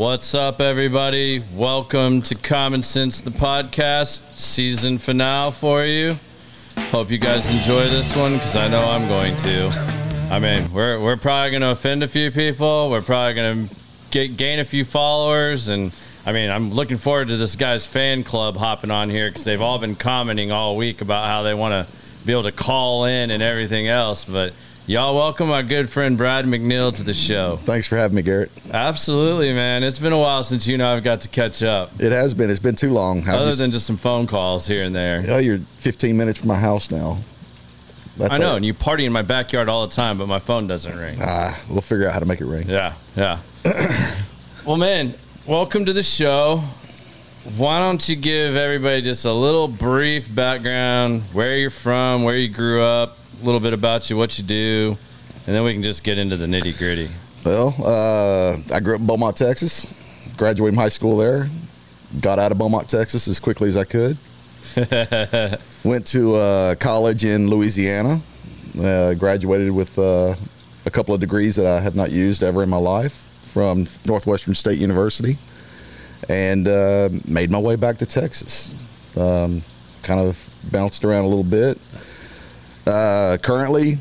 What's up, everybody? Welcome to Common Cents, the podcast season finale for you. Hope you guys enjoy this one because I know I'm going to. I mean, we're, we're probably going to offend a few people. We're probably going to gain a few followers. And I mean, I'm looking forward to this guy's fan club hopping on here because they've all been commenting all week about how they want to be able to call in and everything else. But Y'all welcome my good friend Brad McNeel to the show. Thanks for having me, Garrett. Absolutely, man. It's been a while since you and I have got to catch up. It has been. It's been too long. i Other just, than just some phone calls here and there. Oh, you're 15 minutes from my house now. That's I know, all. and you party in my backyard all the time, but my phone doesn't ring. Ah, we'll figure out how to make it ring. Yeah, yeah. well, man, welcome to the show. Why don't you give everybody just a little brief background, where you're from, where you grew up, a little bit about you, what you do, and then we can just get into the nitty gritty. Well, uh, I grew up in Beaumont, Texas. Graduated from high school there. Got out of Beaumont, Texas as quickly as I could. Went to uh, college in Louisiana. Uh, graduated with uh, a couple of degrees that I have not used ever in my life from Northwestern State University, and uh, made my way back to Texas. Um, kind of bounced around a little bit uh, currently,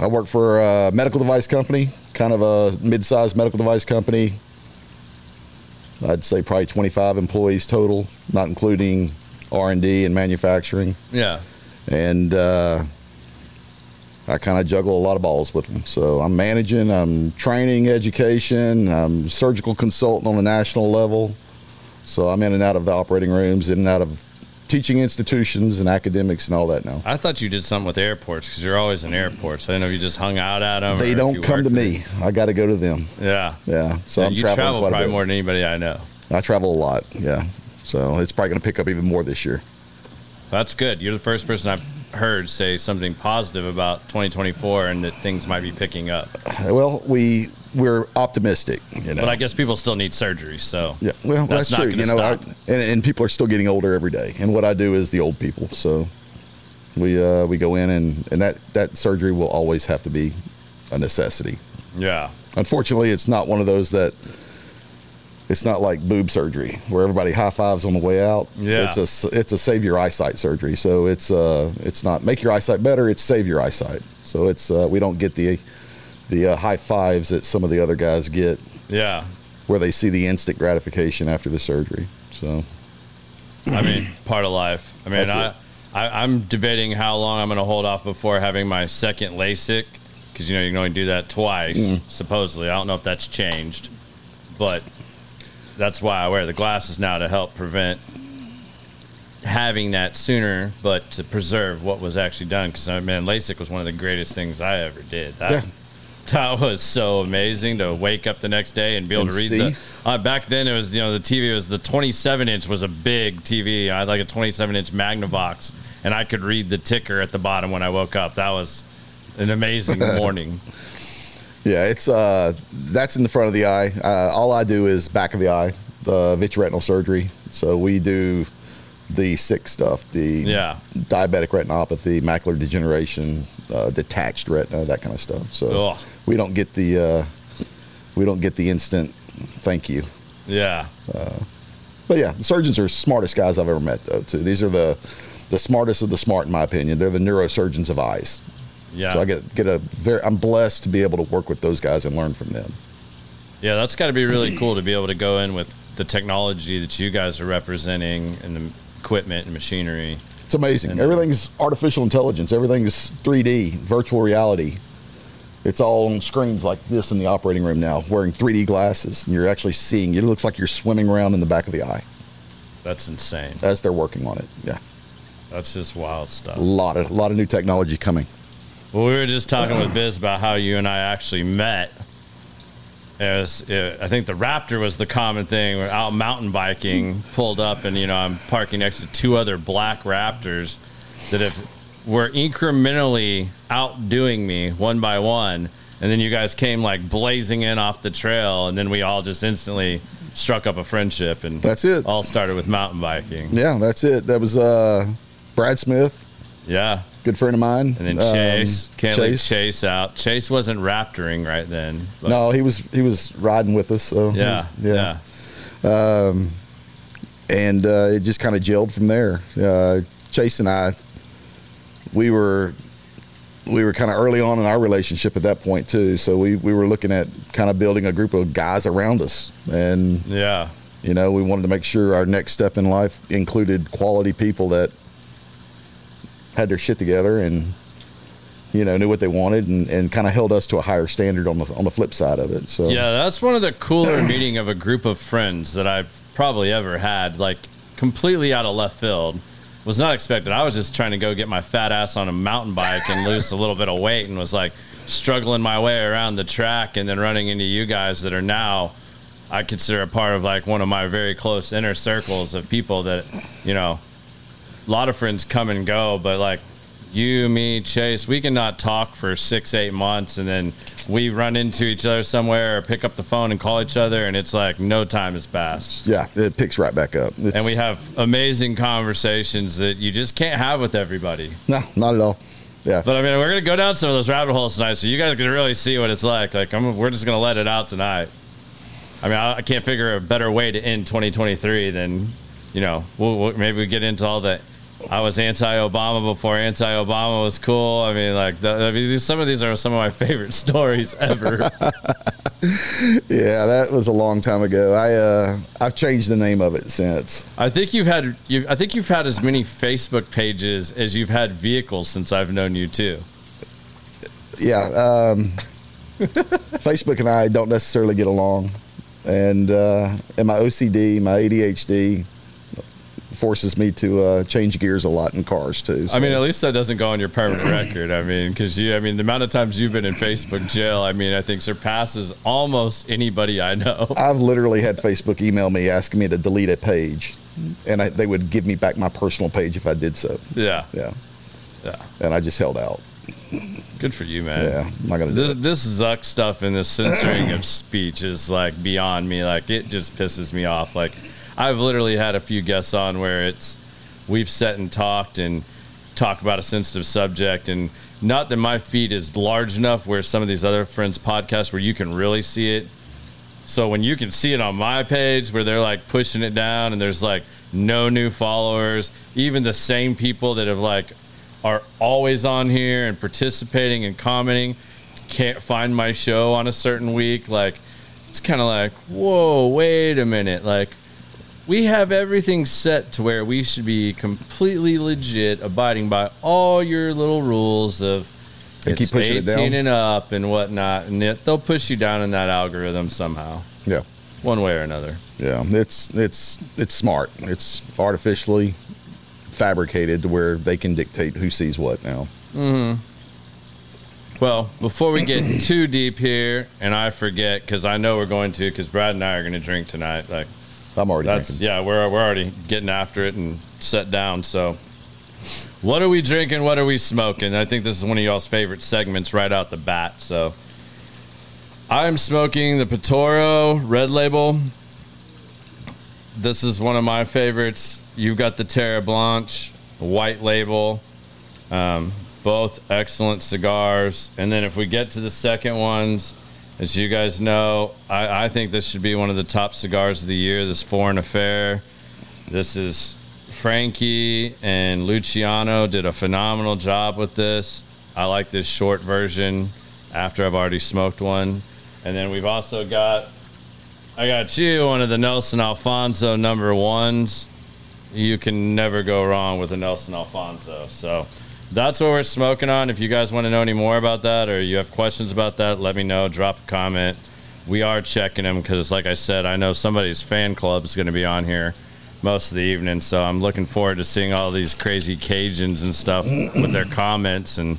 I work for a medical device company, kind of a mid-sized medical device company. I'd say probably 25 employees total, not including R&D and manufacturing. Yeah. And uh, I kind of juggle a lot of balls with them. So I'm managing, I'm training, education, I'm surgical consultant on the national level. So I'm in and out of the operating rooms, in and out of teaching institutions and academics and all that now. I thought you did something with airports because you're always in airports. I didn't know if you just hung out at them. They don't come to me. I got to go to them. Yeah, yeah. So yeah, you travel probably more than anybody I know. I travel a lot. Yeah, so it's probably going to pick up even more this year. That's good. You're the first person I've heard say something positive about 2024 and that things might be picking up. Well, we we're optimistic. You know? But I guess people still need surgery, so yeah. Well, that's, that's true. You know, I, and, and, people are still getting older every day. And what I do is the old people. So we uh, we go in and and that that surgery will always have to be a necessity. Yeah. Unfortunately, it's not one of those that. It's not like boob surgery where everybody high fives on the way out. Yeah. It's a it's a save your eyesight surgery. So it's uh it's not make your eyesight better. It's save your eyesight. So it's uh, we don't get the the uh, high fives that some of the other guys get. Yeah. Where they see the instant gratification after the surgery. So. I mean, part of life. I mean, I, I, am debating how long I'm going to hold off before having my second LASIK because you know you can only do that twice mm. supposedly. I don't know if that's changed, but that's why I wear the glasses now to help prevent having that sooner, but to preserve what was actually done. Because I mean, LASIK was one of the greatest things I ever did. That, yeah. that was so amazing to wake up the next day and be able and to read see? the. Uh, back then, it was you know the TV was the 27 inch was a big TV. I had like a 27 inch Magnavox, and I could read the ticker at the bottom when I woke up. That was an amazing morning. Yeah, it's uh, that's in the front of the eye. Uh, all I do is back of the eye, the vitreoretinal surgery. So we do the sick stuff, the yeah. diabetic retinopathy, macular degeneration, uh, detached retina, that kind of stuff. So Ugh. we don't get the uh, we don't get the instant thank you. Yeah. Uh, but yeah, the surgeons are smartest guys I've ever met though. Too. These are the the smartest of the smart in my opinion. They're the neurosurgeons of eyes. Yeah. So I get get a very. I'm blessed to be able to work with those guys and learn from them. Yeah, that's got to be really cool to be able to go in with the technology that you guys are representing and the equipment and machinery. It's amazing. And, Everything's artificial intelligence. Everything's 3D, virtual reality. It's all on screens like this in the operating room now, wearing 3D glasses, and you're actually seeing. It looks like you're swimming around in the back of the eye. That's insane. As they're working on it, yeah. That's just wild stuff. A lot of a lot of new technology coming. Well, we were just talking with Biz about how you and I actually met was, uh, I think the Raptor was the common thing. We're out mountain biking, pulled up, and you know I'm parking next to two other black Raptors that have were incrementally outdoing me one by one, and then you guys came like blazing in off the trail, and then we all just instantly struck up a friendship, and that's it. All started with mountain biking. Yeah, that's it. That was uh, Brad Smith. Yeah, good friend of mine. And then Um, Chase. Can't leave Chase out. Chase wasn't raptoring right then. No, he was he was riding with us. So Yeah. was- Yeah. and uh, it just kind of gelled from there. Uh, Chase and I, we were we were kind of early on in our relationship at that point too. So we we were looking at kind of building a group of guys around us, and Yeah. you know we wanted to make sure our next step in life included quality people that had their shit together and you know knew what they wanted and, and kind of held us to a higher standard on the on the flip side of it. So Yeah, that's one of the cooler meeting of a group of friends that I've probably ever had. Like completely out of left field. Was not expected. I was just trying to go get my fat ass on a mountain bike and lose a little bit of weight, and was like struggling my way around the track, and then running into you guys that are now I consider a part of like one of my very close inner circles of people that you know. A lot of friends come and go, but like you, me, Chase, we cannot talk for six, eight months, and then we run into each other somewhere or pick up the phone and call each other, and it's like no time has passed. yeah, it picks right back up. It's- And we have amazing conversations that you just can't have with everybody. no, not at all. Yeah, But I mean, we're gonna go down some of those rabbit holes tonight, so you guys can really see what it's like. Like, I'm, we're just gonna let it out tonight. I mean, I, I can't figure a better way to end 2023 than, you know, we'll, we'll, maybe we get into all the. I was anti-Obama before anti-Obama was cool. I mean, like, the, I mean, these, some of these are some of my favorite stories ever. yeah, that was a long time ago. I uh, I've changed the name of it since. I think you've had, you've, I think you've had as many Facebook pages as you've had vehicles since I've known you too. Yeah, um, Facebook and I don't necessarily get along, and uh, and my OCD, my ADHD, forces me to uh, change gears a lot in cars too. I mean, at least that doesn't go on your permanent record. I mean, because you, I mean, the amount of times you've been in Facebook jail, I mean, I think surpasses almost anybody I know. I've literally had Facebook email me asking me to delete a page, and I, they would give me back my personal page if I did so. Yeah, Yeah, yeah. and I just held out. Good for you, man. Yeah, I'm not gonna do This, this Zuck stuff and this censoring of speech is like beyond me. Like it just pisses me off. Like I've literally had a few guests on where it's we've sat and talked and talk about a sensitive subject and not that my feed is large enough where some of these other friends podcasts where you can really see it. So when you can see it on my page where they're like pushing it down and there's like no new followers, even the same people that have like are always on here and participating and commenting can't find my show on a certain week like it's kind of like whoa wait a minute like we have everything set to where we should be completely legit abiding by all your little rules of They it's keep pushing it 18 down. and up and whatnot and yet they'll push you down in that algorithm somehow Yeah, one way or another yeah. It's it's it's smart. It's artificially fabricated to where they can dictate who sees what now. hmm Well, before we get too deep here, and I forget because I know we're going to, because Brad and I are going to drink tonight. Like I'm already that's drinking. yeah, we're we're already getting after it and set down. So, what are we drinking? What are we smoking? I think this is one of y'all's favorite segments right out the bat. So, I'm smoking the Patoro Red Label. This is one of my favorites. You've got the Terra Blanche White Label. Um, both excellent cigars. And then if we get to the second ones, as you guys know, I, I think this should be one of the top cigars of the year. This Foreign Affair. This is Frankie and Luciano did a phenomenal job with this. I like this short version after I've already smoked one. And then we've also got, I got you one of the Nelson Alfonso number ones. You can never go wrong with a Nelson Alfonso. So that's what we're smoking on. If you guys want to know any more about that or you have questions about that, let me know. Drop a comment. We are checking them because, like I said, I know somebody's fan club is going to be on here most of the evening. So I'm looking forward to seeing all these crazy Cajuns and stuff with their comments and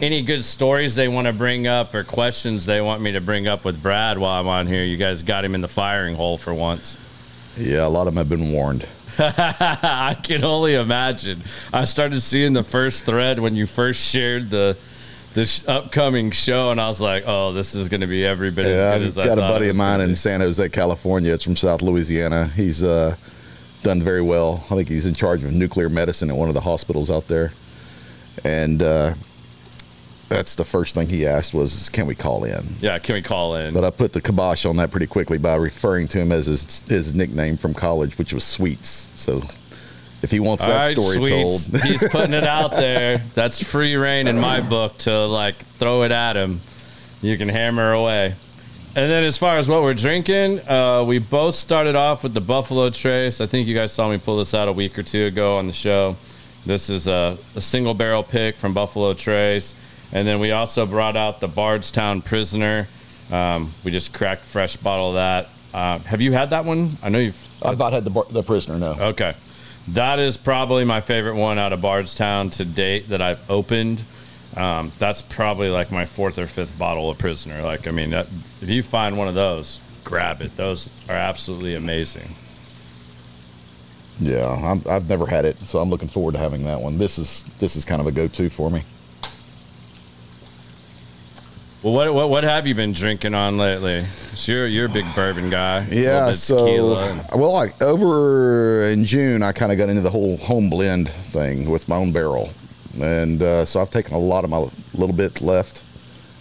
any good stories they want to bring up or questions they want me to bring up with Brad while I'm on here. You guys got him in the firing hole for once. Yeah, a lot of them have been warned. I can only imagine. I started seeing the first thread when you first shared the this upcoming show, and I was like, "Oh, this is going to be every bit Yeah, as good I've as I got a buddy of mine in. San Jose, California. It's from South Louisiana. He's uh, done very well. I think he's in charge of nuclear medicine at one of the hospitals out there. and uh, that's the first thing he asked was, "Can we call in?" Yeah, can we call in? But I put the kibosh on that pretty quickly by referring to him as his, his nickname from college, which was Sweets. So if he wants All that right, story Sweets. told, He's putting it out there. That's free reign in my book to like throw it at him. You can hammer away. And then as far as what we're drinking, uh, we both started off with the Buffalo Trace. I think you guys saw me pull this out a week or two ago on the show. This is a, a single barrel pick from Buffalo Trace. And then we also brought out the Bardstown Prisoner. Um, we just cracked fresh bottle of that. Uh, have you had that one? I know you've. I've not had the, the prisoner. No, Okay. That is probably my favorite one out of Bardstown to date that I've opened. Um, that's probably like my fourth or fifth bottle of Prisoner. Like, I mean, that, if you find one of those, grab it. Those are absolutely amazing. yeah, I'm, I've never had it, so I'm looking forward to having that one. This is this is kind of a go-to for me. Well, what, what what have you been drinking on lately? So you're you're a big bourbon guy. Yeah, so tequila. well, like over in June, I kind of got into the whole home blend thing with my own barrel, and uh, so I've taken a lot of my little bit left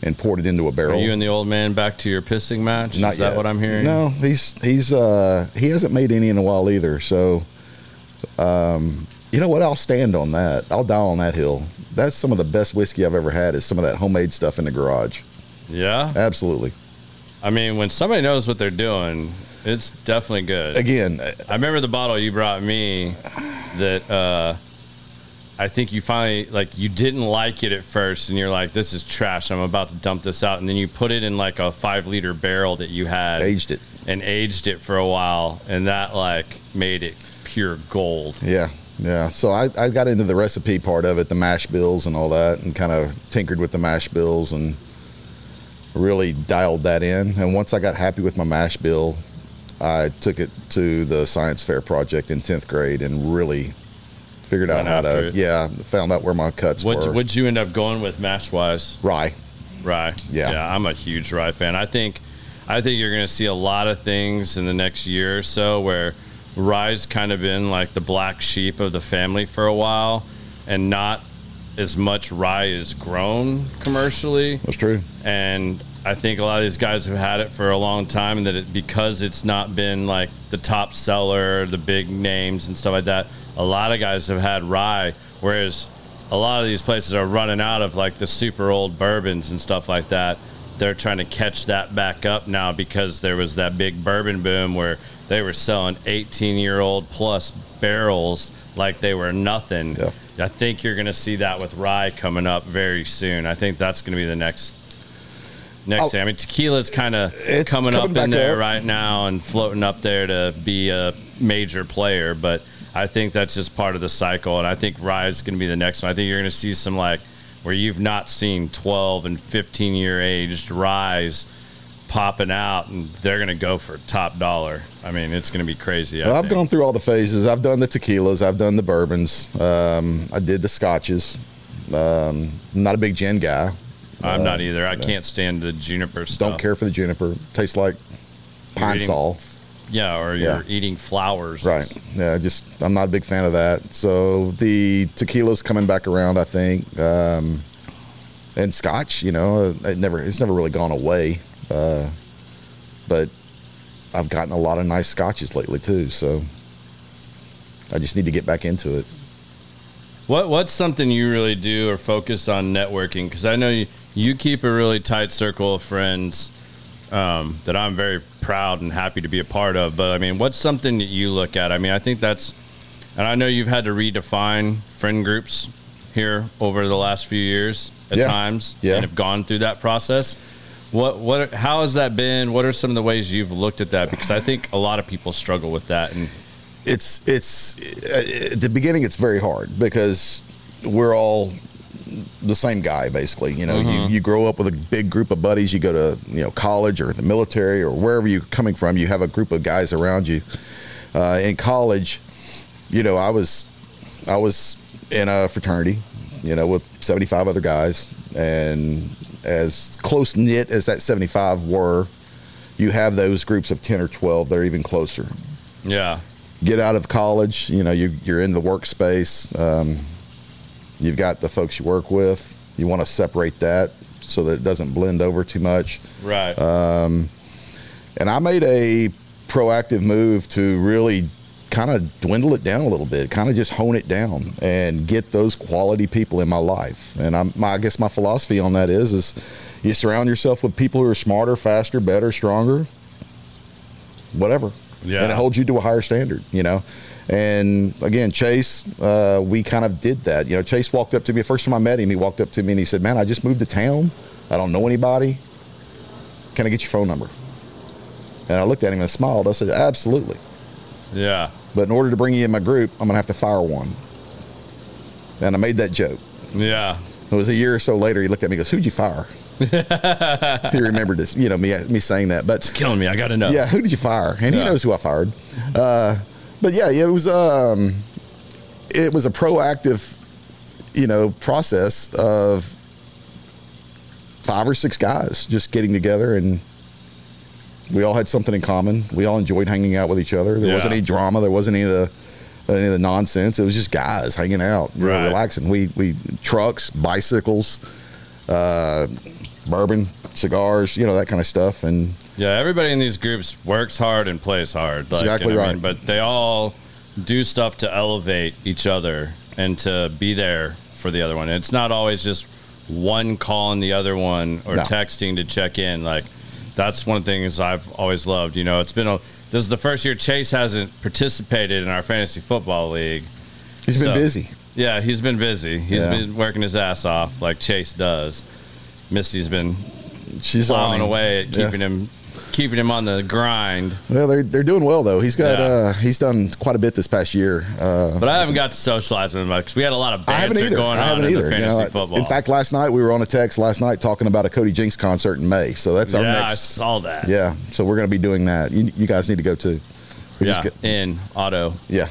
and poured it into a barrel. Are you and the old man back to your pissing match? Not is that what I'm hearing? No, he's he's uh he hasn't made any in a while either. So, um, you know what? I'll stand on that. I'll die on that hill. That's some of the best whiskey I've ever had. Is some of that homemade stuff in the garage. Yeah. Absolutely. I mean, when somebody knows what they're doing, it's definitely good. Again, I remember the bottle you brought me that uh, I think you finally like you didn't like it at first, and you're like, "This is trash. I'm about to dump this out." And then you put it in like a five liter barrel that you had aged it. and aged it for a while, and that like made it pure gold. Yeah, yeah. So I, I got into the recipe part of it, the mash bills and all that, and kind of tinkered with the mash bills and really dialed that in. And once I got happy with my mash bill, I took it to the science fair project in tenth grade and really figured out Went how to. it. Yeah, found out where my cuts were. What were. would you end up going with mash wise? Rye. Rye. Yeah. Yeah, I'm a huge rye fan. I think I think you're going to see a lot of things in the next year or so where rye's kind of been like the black sheep of the family for a while and not as much rye is grown commercially That's true. and I think a lot of these guys have had it for a long time, and that it, because it's not been like the top seller, the big names and stuff like that, a lot of guys have had rye, whereas a lot of these places are running out of like the super old bourbons and stuff like that. They're trying to catch that back up now because there was that big bourbon boom where they were selling 18 year old plus barrels like they were nothing. Yeah. I think you're going to see that with rye coming up very soon. I think that's going to be the next next Oh. thing. I mean, tequila's kind of It's coming up in there up. right now and floating up there to be a major player, but I think that's just part of the cycle. And I think rye is going to be the next one. I think you're going to see some like where you've not seen 12 and 15 year aged ryes popping out, and they're going to go for top dollar. I mean, it's going to be crazy. Well, I've think. gone through all the phases. I've done the tequilas. I've done the bourbons. Um, I did the scotches. Um, not a big gin guy. I'm not either. I can't stand the juniper stuff. Don't care for the juniper. Tastes like pine eating- sol. Yeah, or Yeah. you're eating flowers. Right. Yeah. Just I'm not a big fan of that. So the tequila's coming back around. I think. Um, and Scotch, you know, it never it's never really gone away. Uh, but I've gotten a lot of nice scotches lately too. So I just need to get back into it. What What's something you really do or focus on networking? Because I know you, you keep a really tight circle of friends um, that I'm very proud and happy to be a part of. But I mean, what's something that you look at? I mean, I think that's, and I know you've had to redefine friend groups here over the last few years at Yeah. times, Yeah. and have gone through that process. What what how has that been? What are some of the ways you've looked at that? Because I think a lot of people struggle with that, and it's it's uh, at the beginning it's very hard because we're all the same guy basically. You know you, you grow up with a big group of buddies. You go to you know college or the military or wherever you're coming from. You have a group of guys around you. Uh, in college you know i was i was in a fraternity you know with 75 other guys and as close knit as that 75 were you have those groups of 10 or 12 they're even closer yeah, get out of college, you know, you, you're in the workspace. Um, You've got the folks you work with. You want to separate that so that it doesn't blend over too much. Right. And I made a proactive move to really kind of dwindle it down a little bit, kind of just hone it down and get those quality people in my life. And I'm, my, I guess my philosophy on that is, is you surround yourself with people who are smarter, faster, better, stronger, whatever. Yeah. And it holds you to a higher standard, you know? And again, Chase, uh, we kind of did that. You know, Chase walked up to me, first time I met him, he walked up to me and he said, man, I just moved to town. I don't know anybody. Can I get your phone number? And I looked at him and smiled. I said, absolutely. yeah. But in order to bring you in my group, I'm gonna have to fire one. And I made that joke. Yeah. It was a year or so later. He looked at me and goes, "Who'd you fire?" he remembered this, you know, me me saying that. But it's Killing me. I got to know. yeah, who did you fire? And he knows who I fired. Uh, but yeah, it was um, it was a proactive, you know, process of five or six guys just getting together and we all had something in common. We all enjoyed hanging out with each other. There wasn't any drama. There wasn't any of the any of the nonsense. It was just guys hanging out, you know, relaxing. We we trucks, bicycles, uh, bourbon, cigars, you know that kind of stuff. And Yeah, everybody in these groups works hard and plays hard. That's exactly you know what I right. But they all do stuff to elevate each other and to be there for the other one. It's not always just one calling the other one or No. texting to check in. Like that's one of the things I've always loved. You know, it's been a this is the first year Chase hasn't participated in our fantasy football league. he's been busy. Yeah, he's been busy. He's Yeah. been working his ass off like Chase does. Misty's been She's on plowing away at Yeah. keeping him keeping him on the grind. Well, they're they're doing well though. He's got Yeah. uh, he's done quite a bit this past year. Uh, But I haven't got to socialize with him much because we had a lot of banter going I on in the you fantasy know. football. In fact, last night we were on a text last night talking about a Cody Jinks concert in May. So that's our yeah, I saw that. Yeah, so we're going to be doing that. You, you guys need to go too. We yeah, get- in auto yeah,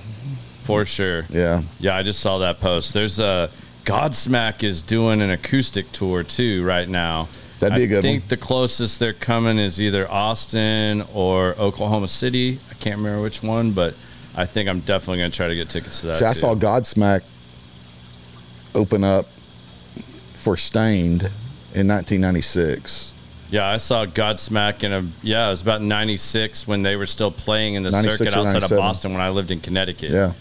for sure. yeah. Yeah, I just saw that post. There's a Godsmack is doing an acoustic tour too right now. That'd be a good I think one. the closest they're coming is either Austin or Oklahoma City. I can't remember which one, but I think I'm definitely going to try to get tickets to that. See, I too. saw Godsmack open up for Staind in 1996. Yeah, I saw Godsmack in a yeah, it was about '96 when they were still playing in the circuit outside of Boston when I lived in Connecticut. Yeah,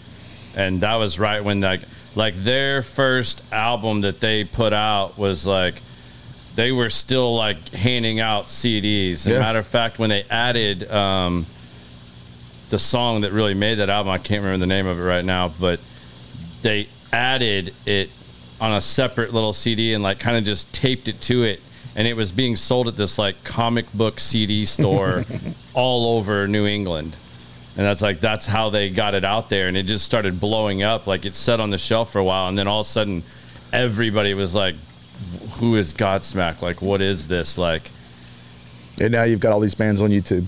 and that was right when like like their first album that they put out was like they were still like handing out CDs. As a Yeah. matter of fact, when they added um, the song that really made that album, I can't remember the name of it right now, but they added it on a separate little CD and like kind of just taped it to it. And it was being sold at this like comic book CD store all over New England. And that's like that's how they got it out there, and it just started blowing up. Like it sat on the shelf for a while, and then all of a sudden, everybody was like, "Who is Godsmack? Like, what is this? Like, and now you've got all these bands on YouTube.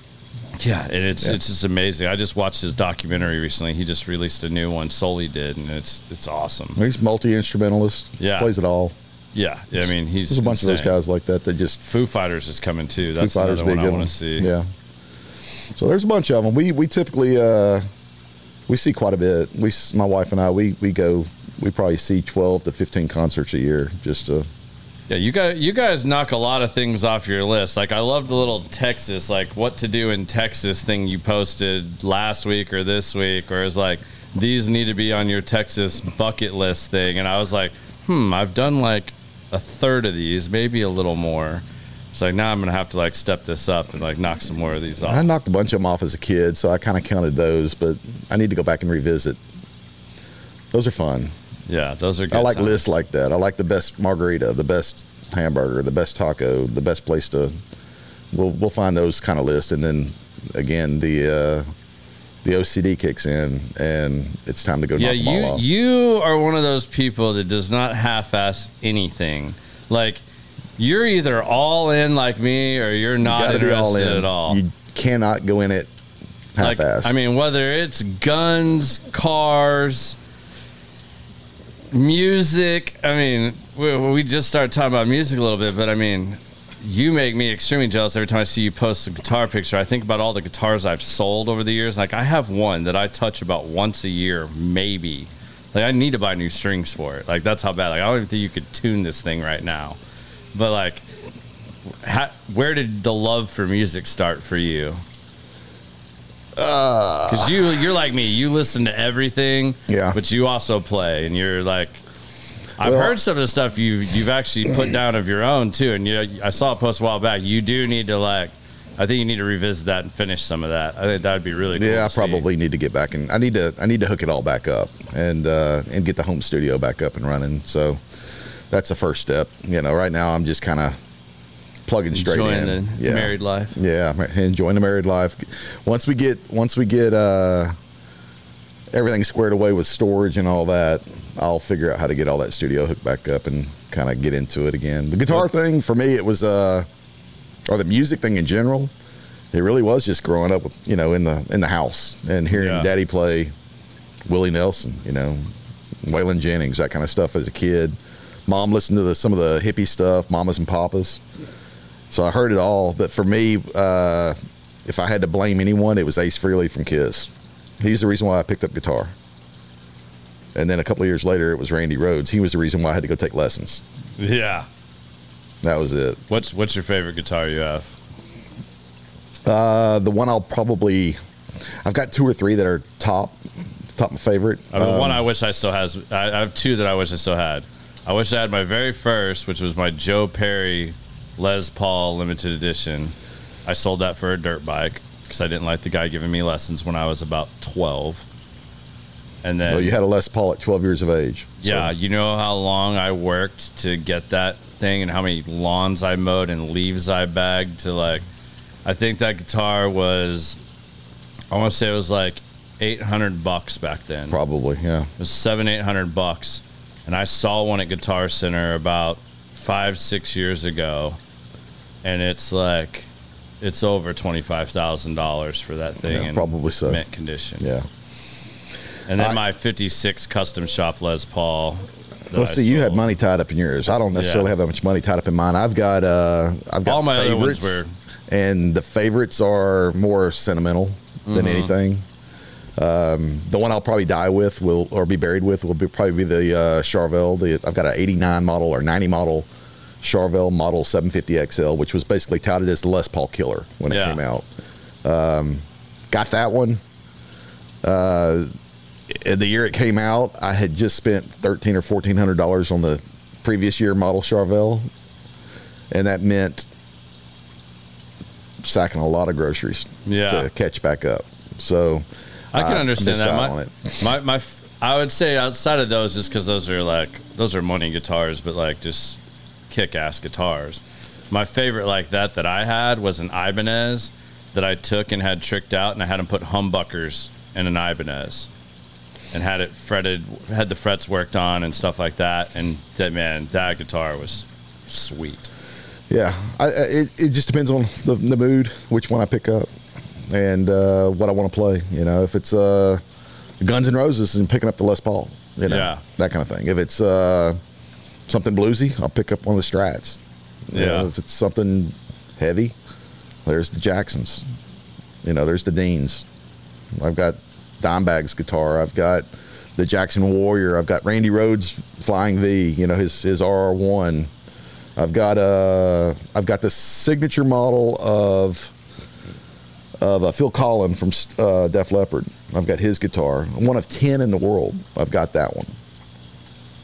yeah." And it's Yeah. it's just amazing. I just watched his documentary recently. He just released a new one. Sully did, and it's it's awesome. He's multi instrumentalist. Yeah. plays it all. Yeah, I mean, he's There's a bunch of those guys like that that just Foo Fighters is coming too. Foo That's Fighters another one I want to see. Yeah. So there's a bunch of them. We we typically uh, we see quite a bit. We my wife and I we we go we probably see 12 to 15 concerts a year just to Yeah, you guys, you guys knock a lot of things off your list. Like I love the little Texas, like what to do in Texas thing you posted last week or this week, or it's like these need to be on your Texas bucket list thing. And I was like, hmm, I've done like a third of these, maybe a little more. It's like now I'm gonna have to like step this up and like knock some more of these off. I knocked a bunch of them off as a kid, so I kind of counted those, but I need to go back and revisit. Those are fun. Yeah, those are. good I like times. lists like that. I like the best margarita, the best hamburger, the best taco, the best place to. We'll we'll find those kind of lists, and then again the uh, the OCD kicks in, and it's time to go Yeah, knock them all you off. you are one of those people that does not half-ass anything. Like you're either all in like me, or you're not Gotta interested all in. at all. You cannot go in it half-ass. I mean, whether it's guns, cars, music. I mean, we, we just started talking about music a little bit, but I mean, you make me extremely jealous every time I see you post a guitar picture. I think about all the guitars I've sold over the years. Like, I have one that I touch about once a year, maybe. Like I need to buy new strings for it. Like that's how bad. Like I don't even think you could tune this thing right now. But like, how, where did the love for music start for you? Because you you're like me. You listen to everything. Yeah. But you also play, and you're like. I've Well- heard some of the stuff you you've actually put down of your own too, and you I saw a post a while back. You do need to like, I think you need to revisit that and finish some of that. I think that would be really cool. Yeah, I to see. probably need to get back and I need to I need to hook it all back up and uh, and get the home studio back up and running. So that's the first step. You know, right now I'm just kind of plugging straight enjoying in. the yeah. married life. Yeah, enjoying the married life. Once we get once we get uh, everything squared away with storage and all that, I'll figure out how to get all that studio hooked back up and kind of get into it again. The guitar thing for me, it was uh, or the music thing in general. It really was just growing up with you know in the in the house and hearing Yeah. Daddy play Willie Nelson, you know, Waylon Jennings, that kind of stuff as a kid. Mom listened to the, some of the hippie stuff, Mamas and Papas. So I heard it all. But for me, uh, if I had to blame anyone, it was Ace Frehley from Kiss. He's the reason why I picked up guitar. And then a couple of years later, it was Randy Rhoads. He was the reason why I had to go take lessons. Yeah. That was it. What's what's your favorite guitar you have? Uh, the one I'll probably, I've got two or three that are top, top my favorite. I mean, Um, one I wish I still has. I, I have two that I wish I still had. I wish I had my very first, which was my Joe Perry Les Paul limited edition. I sold that for a dirt bike because I didn't like the guy giving me lessons when I was about twelve. And then well, you had a Les Paul at 12 years of age. So- Yeah, you know how long I worked to get that thing and how many lawns I mowed and leaves I bagged to like I think that guitar was I want to say it was like 800 bucks back then. Probably, yeah. It was 7 800 bucks and I saw one at Guitar Center about 5 6 years ago and it's like it's over $25,000 for that thing Yeah, in probably so. mint condition. Yeah. And then I- my 56 custom shop Les Paul. Well, see, you had money tied up in yours. I don't necessarily Yeah. have that much money tied up in mine. I've got, uh, I've got All my favorites, were- and the favorites are more sentimental than Mm-hmm. anything. Um, the one I'll probably die with will, or be buried with, will be probably be the uh, Charvel. The I've got an '89 model or '90 model Charvel Model 750 XL, which was basically touted as the Les Paul killer when Yeah. it came out. Um, got that one. Uh, the year it came out, I had just spent thirteen or fourteen hundred dollars on the previous year model Charvel, and that meant sacking a lot of groceries Yeah. to catch back up. So I can I understand missed that. My, my, my, I would say outside of those, just because those are like those are money guitars, but like just kick-ass guitars. My favorite like that that I had was an Ibanez that I took and had tricked out, and I had them put humbuckers in an Ibanez, and had it fretted, had the frets worked on and stuff like that. And that man, that guitar was sweet. Yeah, I, I- it, it just depends on the, the mood, which one I pick up, and uh, what I want to play. You know, if it's uh, Guns N' Roses and picking up the Les Paul, you know, Yeah. that kind of thing. If it's uh, something bluesy, I'll pick up one of the Strats. You know, Yeah. if it's something heavy, there's the Jacksons. You know, there's the Deans. I've got Dimebag's guitar. I've got the Jackson Warrior. I've got Randy Rhoads Flying V. You know, his his RR one. I've got uh I've got the signature model of of uh, Phil Collen from uh, Def Leppard. I've got his guitar, one of ten in the world. I've got that one.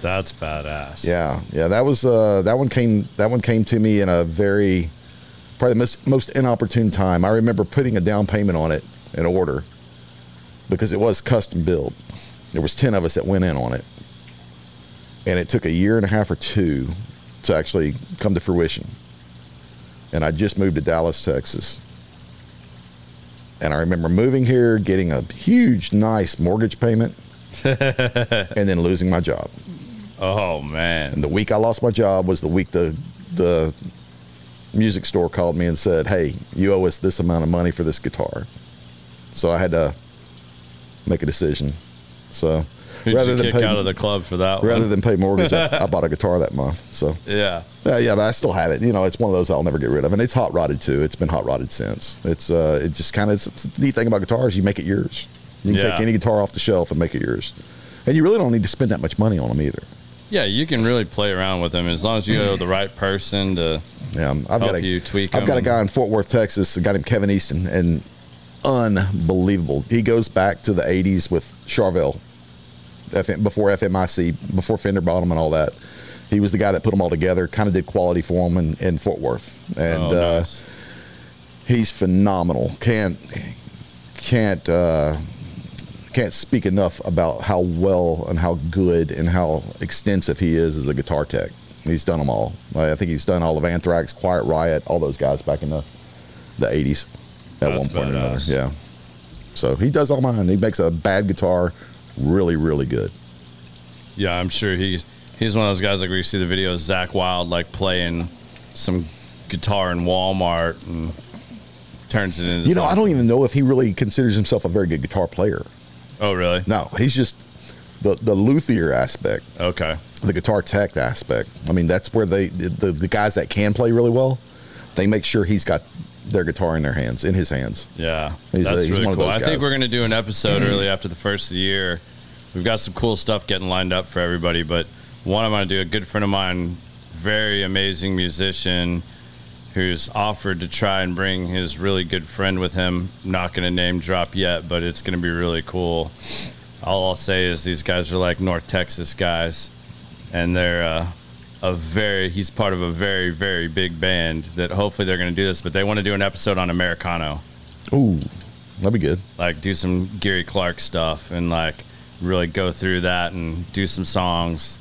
That's badass. Yeah, yeah, that was uh, that one came that one came to me in a very probably the most, most inopportune time. I remember putting a down payment on it in order because it was custom built. There was ten of us that went in on it, and it took a year and a half or two to actually come to fruition. And I just moved to Dallas, Texas. And I remember moving here, getting a huge, nice mortgage payment, and then losing my job. Oh man. And the week I lost my job was the week the the music store called me and said, "Hey, you owe us this amount of money for this guitar." So I had to make a decision. So Who'd rather than kick pay out of the club for that rather one? than pay mortgage, I, I bought a guitar that month. So yeah. uh, yeah, but I still have it. You know, it's one of those I'll never get rid of, and it's hot rodded too. It's been hot rodded since. It's uh, it just kind of it's, it's the neat thing about guitars. You make it yours. You can Yeah. take any guitar off the shelf and make it yours. and you really don't need to spend that much money on them either. Yeah, you can really play around with them as long as you go the right person to. Yeah, I've Help got a, you tweak I've got a guy in Fort Worth, Texas, a guy named Kevin Easton, and unbelievable. He goes back to the '80s with Charvel, FM, before FMIC, before Fender bought him and all that. He was the guy that put them all together. Kind of did quality for him in, in Fort Worth, and oh, uh, he's phenomenal. Can't can't uh, can't speak enough about how well and how good and how extensive he is as a guitar tech. He's done them all. I think he's done all of Anthrax, Quiet Riot, all those guys back in the the eighties at That's one point or another. Yeah. So he does all mine. He makes a bad guitar really, really good. Yeah, I'm sure he's he's one of those guys like where you see the videos Zakk Wylde like playing some guitar in Walmart and turns it into. You know, I don't even know if he really considers himself a very good guitar player. Oh, really? No, he's just the the luthier aspect. Okay. the guitar tech aspect. I mean, that's where they the, the guys that can play really well, they make sure he's got their guitar in their hands, in his hands. Yeah, He's, that's uh, he's really one of cool. those I think we're going to do an episode early after the first of the year. We've got some cool stuff getting lined up for everybody, but one I'm going to do. A good friend of mine, very amazing musician, who's offered to try and bring his really good friend with him. Not going to name drop yet, but it's going to be really cool. All I'll say is these guys are like North Texas guys, and they're uh, a very. He's part of a very very big band that hopefully they're going to do this, but they want to do an episode on Americano Ooh, that'd be good. like do some Gary Clark stuff and like really go through that and do some songs,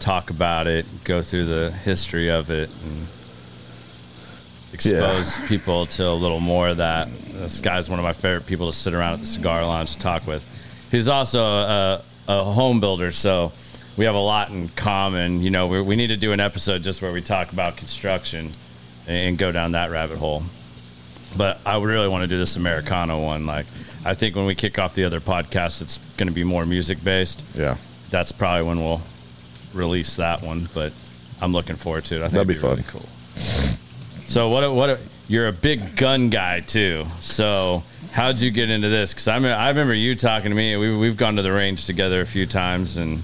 talk about it, go through the history of it, and expose people to a little more of that. This guy's one of my favorite people to sit around at the cigar lounge and talk with. He's also a, a home builder, so we have a lot in common. You know, we, we need to do an episode just where we talk about construction and go down that rabbit hole but I really want to do this Americano one. Like, I think when we kick off the other podcast, it's going to be more music based. Yeah, That's probably when we'll release that one. But I'm looking forward to it. I think That'd be really fun. cool. So what? What? You're a big gun guy too. So how'd you get into this? Because I mean, I remember you talking to me. We, we've gone to the range together a few times and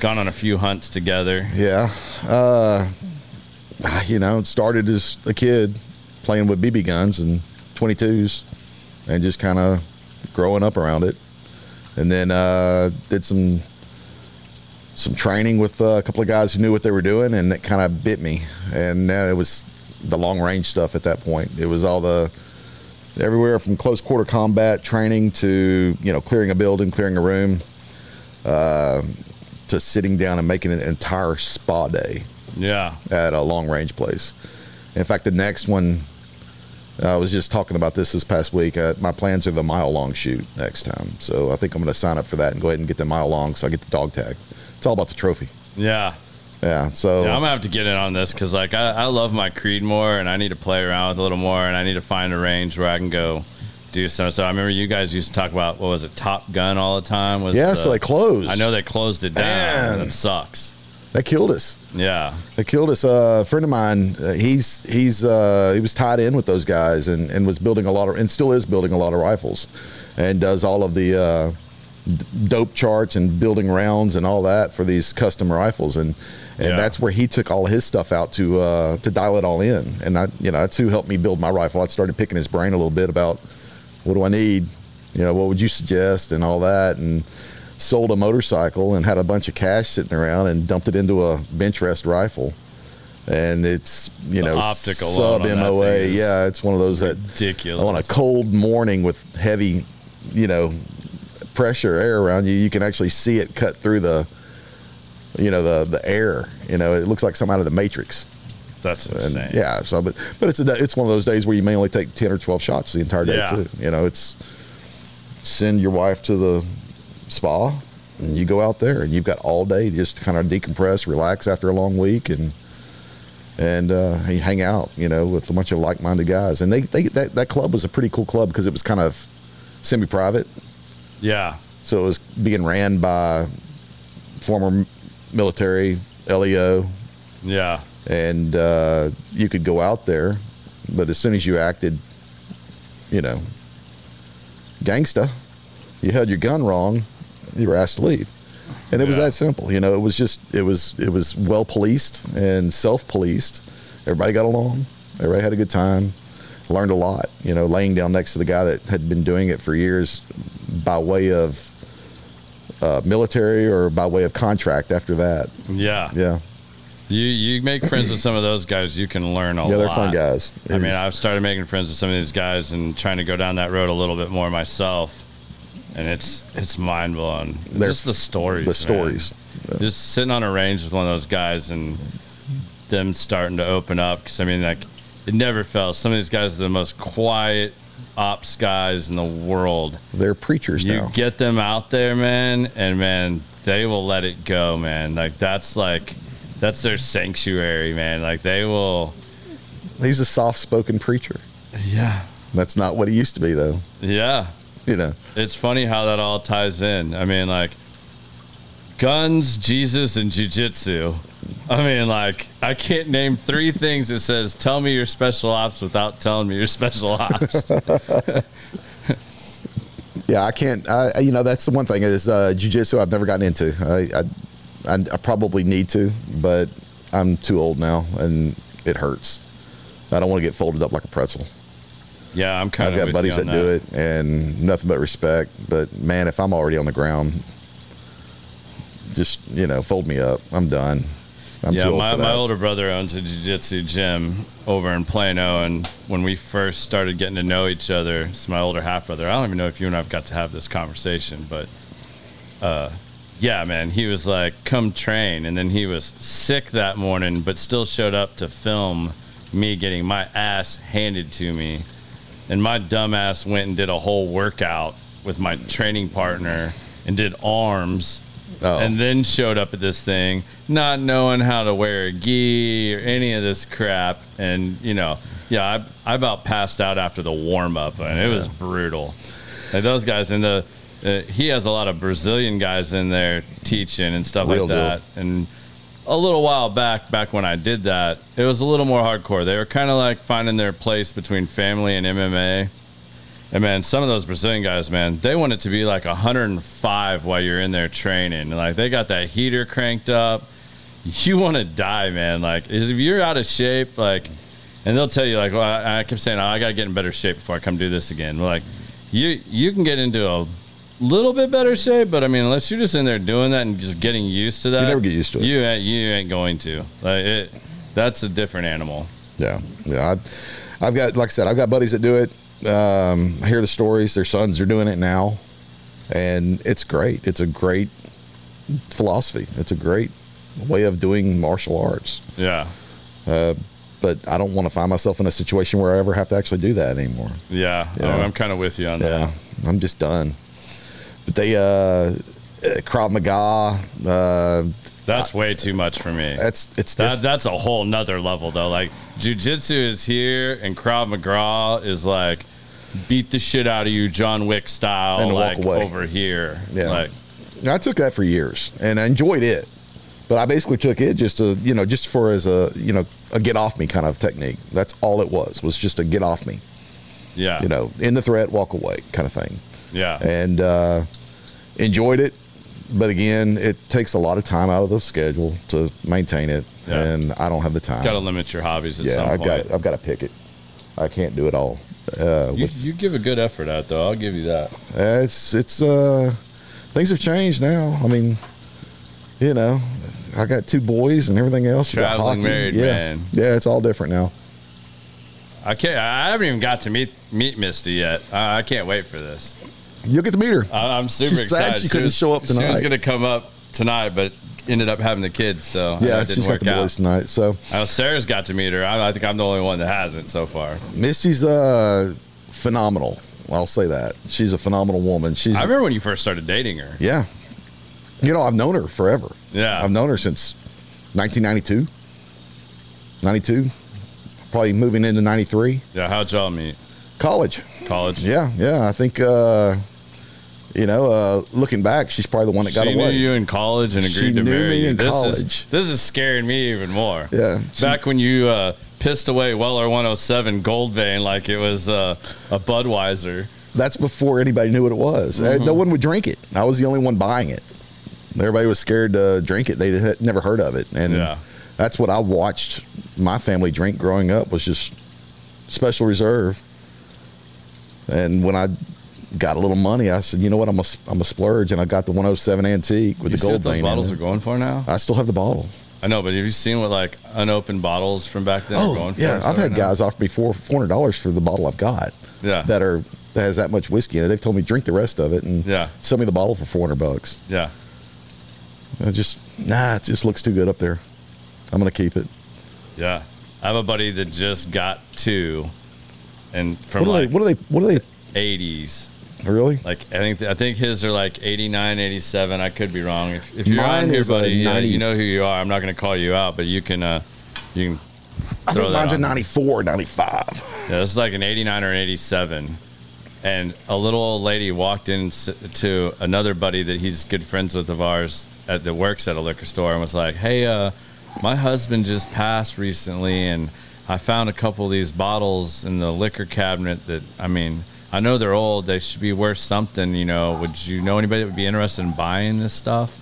gone on a few hunts together. yeah. Uh, you know, started as a kid playing with BB guns and 22s, and just kind of growing up around it, and then uh, did some some training with uh, a couple of guys who knew what they were doing, and it kind of bit me. And uh, it was the long range stuff at that point. It was all the everywhere from close quarter combat training to you know clearing a building, clearing a room, uh, to sitting down and making an entire spa day Yeah. at a long range place. In fact, the next one, I was just talking about this this past week. Uh, my plans are the mile long shoot next time, so I think I'm going to sign up for that and go ahead and get the mile long, so I get the dog tag. It's all about the trophy. Yeah. Yeah. So Yeah, I'm gonna have to get in on this because like I, I love my Creedmoor, and I need to play around with a little more, and I need to find a range where I can go do some. So I remember you guys used to talk about what was it, Top Gun all the time. Was yeah, the- so they closed. I know they closed it down. Man. That sucks. that killed us. Yeah, They killed us. Uh, a friend of mine, uh, he's he's uh, he was tied in with those guys and, and was building a lot of and still is building a lot of rifles, and does all of the uh, d- dope charts and building rounds and all that for these custom rifles and and Yeah. that's where he took all his stuff out to uh, to dial it all in. And I you know that's who helped me build my rifle. I started picking his brain a little bit about what do I need, you know, what would you suggest and all that and sold a motorcycle and had a bunch of cash sitting around and dumped it into a bench rest rifle. And it's you The know optic alone sub MOA. Yeah, it's one of those that ridiculous. on a cold morning with heavy, you know, pressure air around you, you can actually see it cut through the, you know, the the air. You know, it looks like some out of the Matrix. That's And, insane. yeah. So, but but it's a, it's one of those days where you may only take ten or twelve shots the entire day Yeah. too. You know, it's send your wife to the spa and you go out there and you've got all day just to kind of decompress, relax after a long week and and uh, you hang out, you know, with a bunch of like-minded guys. And they, they that, that club was a pretty cool club because it was kind of semi-private. yeah, So it was being ran by former military, LEO, yeah. and uh, you could go out there, but as soon as you acted, you know, gangsta, you held your gun wrong, you were asked to leave. and it was that simple. You know, it was just it was it was well policed and self policed. Everybody got along. Everybody had a good time. Learned a lot. You know, laying down next to the guy that had been doing it for years by way of uh, military or by way of contract. After that, Yeah. yeah, You you make friends with some of those guys, you can learn a lot. yeah, they're fun guys. I mean, It I've started making friends with some of these guys and trying to go down that road a little bit more myself, and it's it's mind blowing. Just the stories. the stories. Just sitting on a range with one of those guys and them starting to open up. Because I mean, like it never fails. Some of these guys are the most quiet ops guys in the world. They're preachers You now. get them out there, man, and man, they will let it go, man. Like that's like that's their sanctuary, man. Like they will. He's a soft spoken preacher. Yeah. That's not what he used to be, though. Yeah. You know, It's funny how that all ties in. I mean, like guns, Jesus, and jujitsu. I mean, like I can't name three things that says "Tell me your special ops" without telling me your special ops. yeah, I can't. I, you know, that's the one thing is uh, jujitsu. I've never gotten into. I, I, I, I probably need to, but I'm too old now, and it hurts. I don't want to get folded up like a pretzel. yeah, I'm kind of. I've of got buddies that, do it, and nothing but respect. But man, if I'm already on the ground, just you know, fold me up. I'm done. I'm yeah, my, my older brother owns a jiu-jitsu gym over in Plano, and when we first started getting to know each other, it's my older half brother. I don't even know if you and I've got to have this conversation, but uh, yeah, man, he was like, "Come train," and then he was sick that morning, but still showed up to film me getting my ass handed to me, and my dumbass went and did a whole workout with my training partner and did arms Oh. and then showed up at this thing not knowing how to wear a gi or any of this crap. And you know yeah i, I about passed out after the warm-up and it was brutal. Like those guys in the uh, he has a lot of brazilian guys in there teaching and stuff Real like deal. that. And a little while back back when i did that it was a little more hardcore. They were kind of like finding their place between family and mma and man, some of those Brazilian guys, man, they want it to be like 105 while you're in there training. Like they got that heater cranked up. You want to die, man. Like if you're out of shape, like, and they'll tell you like, well, I, I kept saying, oh, I gotta get in better shape before I come do this again. Like, you you can get into a little bit better shape, but I mean, unless you're just in there doing that and just getting used to that, you never get used to it. You ain't, you ain't going to. Like it, that's a different animal. Yeah, yeah. I, I've got, like I said, I've got buddies that do it. Um, I hear the stories. Their sons are doing it now, and it's great. It's a great philosophy. It's a great way of doing martial arts. Yeah. Uh, But I don't want to find myself in a situation where I ever have to actually do that anymore. Yeah, Yeah. I'm, I'm kind of with you on that. Yeah, I'm just done. But they, uh, Krav Maga, uh, That's way too much for me. that's it's That diff- that's a whole nother level though. Like jujitsu is here, and Krav Maga is like beat the shit out of you, John Wick style, And walk away. over here. Yeah. Like I took that for years and I enjoyed it. But I basically took it just to, you know, just for as a, you know, a get off me kind of technique. That's all it was, was just a get off me, yeah, you know, in the threat, walk away kind of thing. yeah, And uh, enjoyed it. But again, it takes a lot of time out of the schedule to maintain it. Yeah. And I don't have the time. got to limit your hobbies at yeah, some I've point. got, I've got to pick it. I can't do it all. Uh, you, with, you give a good effort out though. I'll give you that. Uh, it's it's uh things have changed now. I mean, you know, I got two boys and everything else. Traveling married yeah. man. Yeah, it's all different now. I can't. I haven't even got to meet meet Misty yet. I, I can't wait for this. You'll get to meet her. I, I'm super She's sad excited. she couldn't was, show up She was going to come up tonight, but ended up having the kids, so yeah, it didn't she's got work the out. boys tonight. So know Sarah's got to meet her. I, I think I'm the only one that hasn't so far. Misty's uh phenomenal. I'll say that she's a phenomenal woman. She's I remember when you first started dating her. yeah. You know, I've known her forever. Yeah. I've known her since 1992. 92, probably moving into 93. Yeah, how'd y'all meet? College. College. Yeah, yeah. I think, uh, you know, uh, looking back, she's probably the one that got she away. knew you in college and She agreed to knew marry me you. in this college. Is, this is scaring me even more. Yeah. She- Back when you uh, pissed away Weller 107 Gold Vein like it was uh, a Budweiser. That's before anybody knew what it was. Mm-hmm. No one would drink it. I was the only one buying it. Everybody was scared to drink it. They had never heard of it, and Yeah. that's what I watched my family drink growing up was just Special Reserve. And when I got a little money, I said, you know what, I'm a, I'm a splurge, and I got the 107 antique with You the gold what those bottles are going for now? I still have the bottle. I know, but have you seen what like unopened bottles from back then are oh, going for? Oh, yeah, I've had right now? guys offer me four four hundred dollars for the bottle I've got. Yeah. that are that has that much whiskey in it. They've told me drink the rest of it and Yeah. sell me the bottle for four hundred bucks. Yeah. I just nah, it just looks too good up there. I'm gonna keep it. Yeah. I have a buddy that just got two and from What are like they? What are they? What are they? 80s. Really? Like I think I think his are like 89, 87. I could be wrong. If, if you're Mine on here, is a buddy, 90. you know who you are. I'm not going to call you out, but you can uh you can I throw think that mine's a on. 94, 95. Yeah, this is like an 89 or an 87. And a little old lady walked in s- to another buddy that he's good friends with of ours at, that works at a liquor store and was like, Hey, uh, my husband just passed recently and I found a couple of these bottles in the liquor cabinet that, I mean, I know they're old. They should be worth something, you know. Would you know anybody that would be interested in buying this stuff?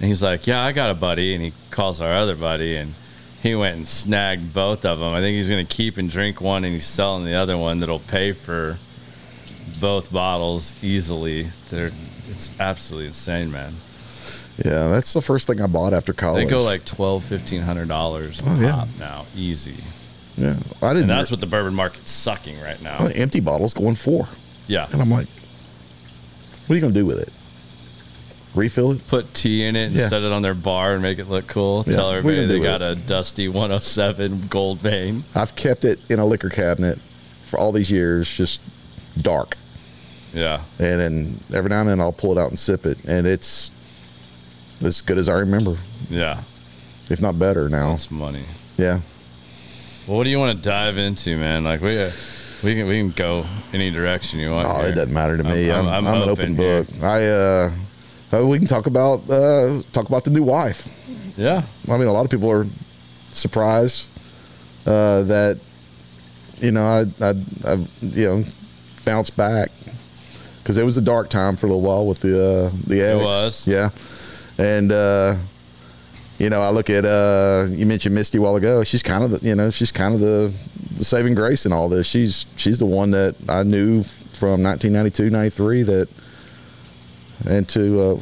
And he's like, Yeah, I got a buddy. And he calls our other buddy and he went and snagged both of them. I think he's going to keep and drink one and he's selling the other one that'll pay for both bottles easily. They're it's absolutely insane, man. Yeah, that's the first thing I bought after college. They go like twelve, fifteen hundred dollars Oh, yeah. pop now, easy. Yeah, I didn't. And that's what the bourbon market's sucking right now. Empty bottles going four, Yeah. and I'm like, what are you gonna do with it? Refill it? Put tea in it and Yeah. set it on their bar and make it look cool. Yeah, Tell everybody they got it. a dusty 107 gold vein. I've kept it in a liquor cabinet for all these years, just dark. Yeah. and then every now and then I'll pull it out and sip it, and it's as good as I remember, Yeah. if not better now. That's money. Yeah, Well, what do you want to dive into, man? Like we uh, we can we can go any direction you want. oh, here. it doesn't matter to me. I'm- I'm, I'm- I'm an open here. book. I uh, uh, we can talk about uh, talk about the new wife. Yeah. I mean, a lot of people are surprised uh, that you know I, I I you know bounced back because it was a dark time for a little while with the uh, the ex. was. yeah, and uh, you know I look at uh, you mentioned Misty a while ago. She's kind of the you know she's kind of the, the saving grace in all this. She's she's the one that I knew from 1992, 93 that and to uh,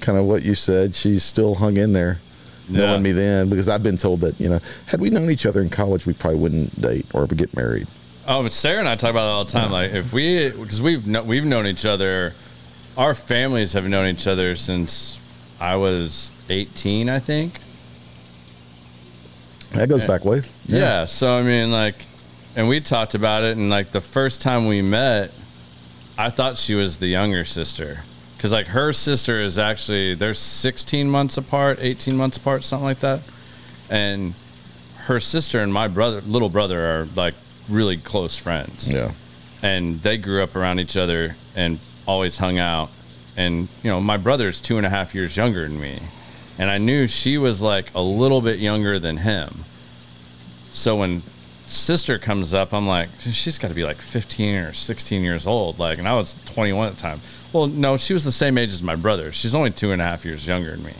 kind of what you said, she's still hung in there Yeah. knowing me then because I've been told that you know had we known each other in college we probably wouldn't date or get married. Oh, but Sarah and I talk about it all the time. Like if we, because we've kno- we've known each other, our families have known each other since I was eighteen, I think. That goes back ways. Yeah. So I mean, like, and we talked about it, and like the first time we met, I thought she was the younger sister, because like her sister is actually they're sixteen months apart, eighteen months apart, something like that, and her sister and my brother, little brother, are like really close friends yeah, and they grew up around each other and always hung out. And you know, my brother's two and a half years younger than me, and I knew she was like a little bit younger than him. So when sister comes up, I'm like, she's got to be like 15 or 16 years old. Like, and I was 21 at the time. Well, no, she was the same age as my brother. She's only two and a half years younger than me.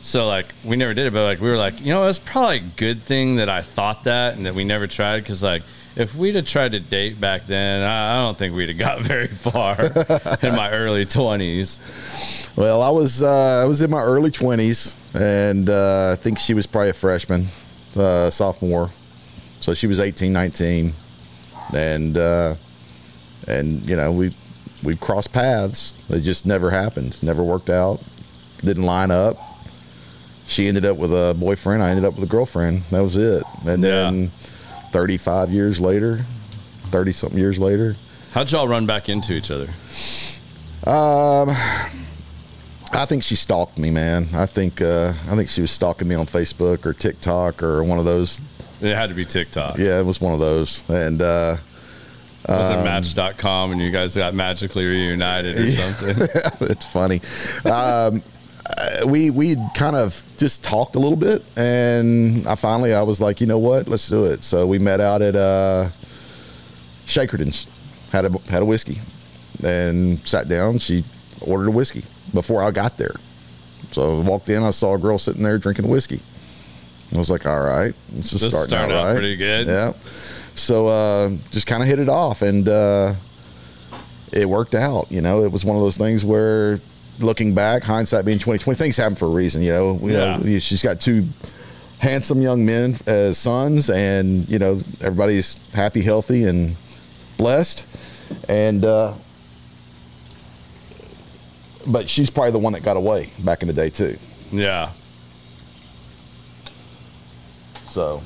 So like we never did it, but like we were like, you know, it's probably a good thing that I thought that and that we never tried because like if we'd have tried to date back then, I, I don't think we'd have got very far in my early twenties. Well, I was uh, I was in my early twenties, and uh, I think she was probably a freshman, uh, sophomore. So she was 18, 19. and uh, and you know we we crossed paths. It just never happened. Never worked out. Didn't line up. She ended up with a boyfriend. I ended up with a girlfriend. That was it. And then, Yeah. 35 years later, 30 something years later, How'd y'all run back into each other? Um, I think she stalked me, man. I think uh, I think she was stalking me on Facebook or TikTok or one of those. It had to be TikTok. Yeah, it was one of those. And uh, Was it Match.com and you guys got magically reunited or something? it's funny. Um, uh, we we kind of just talked a little bit, and I finally I was like, you know what, let's do it. So we met out at uh, Shakerton's, had a had a whiskey, and sat down. She ordered a whiskey before I got there. So I walked in, I saw a girl sitting there drinking whiskey. I was like, all right, this is starting started out out right. pretty good. Yeah. So uh, just kind of hit it off, and uh, it worked out. You know, it was one of those things where, looking back, hindsight being twenty twenty, things happen for a reason. You know, you Yeah. know, she's got two handsome young men as sons, and you know, everybody's happy, healthy, and blessed. And uh, but she's probably the one that got away back in the day too. Yeah. So,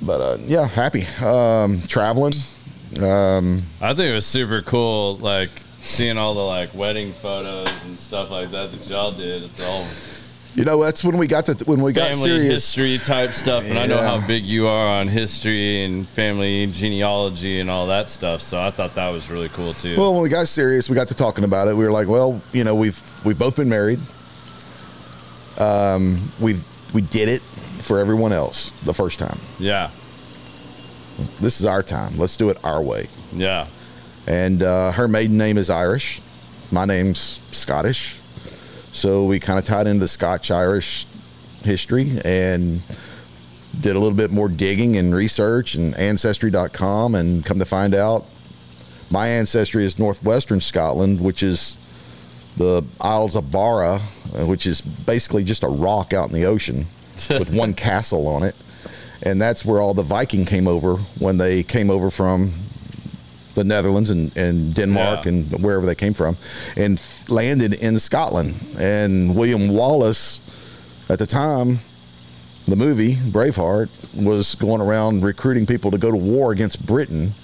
but uh, yeah, happy um, traveling. Um, I think it was super cool, like seeing all the like wedding photos and stuff like that that y'all did. It's all you know, that's when we got to when we got family serious. history type stuff, and I know how big you are on history and family genealogy and all that stuff. So I thought that was really cool too. Well, when we got serious, we got to talking about it. We were like, well, you know, we've we've both been married. Um, we've we did it for everyone else the first time. yeah, This is our time. Let's do it our way. yeah, and uh, her maiden name is Irish. My name's Scottish, so we kind of tied into the Scotch Irish history and did a little bit more digging and research and ancestry.com and come to find out my ancestry is northwestern Scotland, which is the Isles of Barra, uh, which is basically just a rock out in the ocean with one castle on it. And that's where all the Viking came over when they came over from the Netherlands and, and Denmark Yeah. and wherever they came from and landed in Scotland. And William Wallace, at the time, the movie Braveheart was going around recruiting people to go to war against Britain.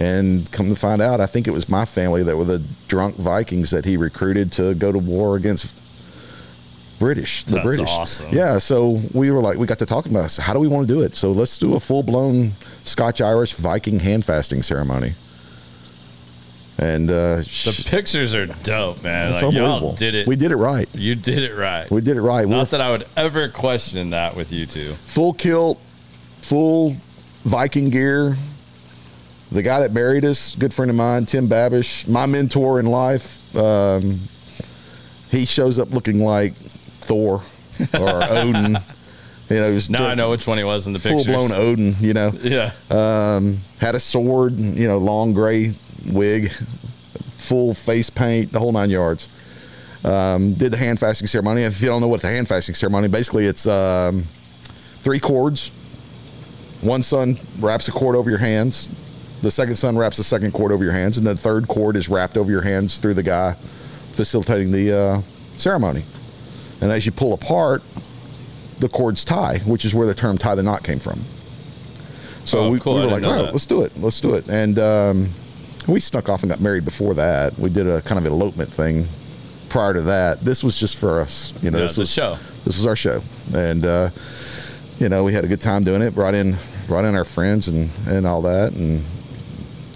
And come to find out, I think it was my family that were the drunk Vikings that he recruited to go to war against British, the That's British. awesome. Yeah, so we were like, we got to talking about. How do we want to do it? So let's do a full blown Scotch Irish Viking hand fasting ceremony. And uh, the pictures are dope, man. it's Like y'all unbelievable. did it. We did it right. You did it right. We did it right. We're Not that I would ever question that with you two. full kilt, full Viking gear. The guy that married us, good friend of mine, Tim Babish, my mentor in life. Um, he shows up looking like Thor or Odin. You know, was Now I know which one he was in the full blown Odin. You know, Yeah. um, had a sword. You know, long gray wig, full face paint, the whole nine yards. Um, did the hand fasting ceremony. If you don't know what the hand fasting ceremony, basically it's um, three cords. One son wraps a cord over your hands. The second son wraps the second cord over your hands, and the third cord is wrapped over your hands through the guy facilitating the uh, ceremony. And as you pull apart, the cords tie, which is where the term "tie the knot" came from. So Oh, we, cool. we were like, "Oh, that." let's do it, let's do it," and um, we snuck off and got married before that. We did a kind of elopement thing prior to that. This was just for us, you know. Yeah, this was show. This was our show, and uh, you know we had a good time doing it. Brought in, brought in our friends and and all that, and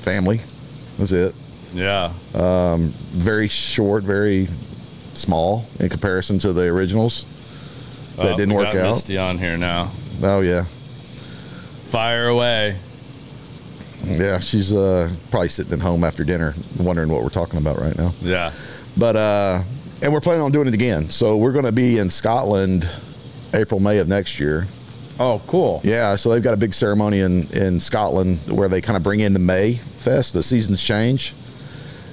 family. That was it. Yeah. Very short, very small in comparison to the originals. That Oh, didn't work out. Misty on here now. Oh yeah, Fire away. yeah. She's uh, probably sitting at home after dinner, wondering what we're talking about right now. Yeah. But uh, and we're planning on doing it again. So we're going to be in Scotland, April, May of next year. Oh, cool. Yeah, so they've got a big ceremony in, in Scotland where they kind of bring in the May Fest. The seasons change,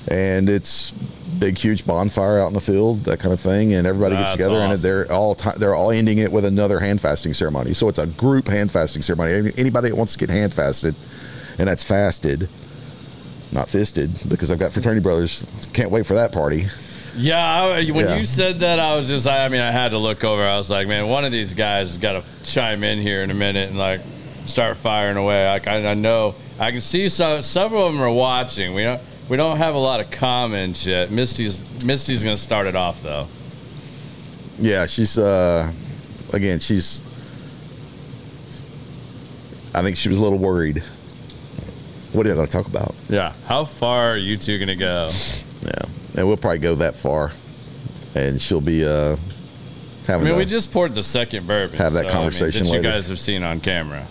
and it's big, huge bonfire out in the field, that kind of thing, and everybody gets That's together, and they're all ti they're all ending it with another hand fasting ceremony. So it's a group hand fasting ceremony. Anybody that wants to get hand fasted, and that's fasted, not fisted, because I've got fraternity brothers. Can't wait for that party. Yeah, I, when Yeah. you said that, I was just, I, I mean, I had to look over. I was like, man, one of these guys has got to chime in here in a minute and like start firing away. Like, I, I know, I can see some, several of them are watching. We don't, we don't have a lot of comments yet. Misty's, Misty's going to start it off though. Yeah, she's uh again, she's I think she was a little worried. What did I talk about? Yeah. How far are you two going to go? Yeah. And we'll probably go that far. And she'll be uh I mean, a- we just poured the second bourbon. Have that so, I mean, conversation that you guys have seen on camera.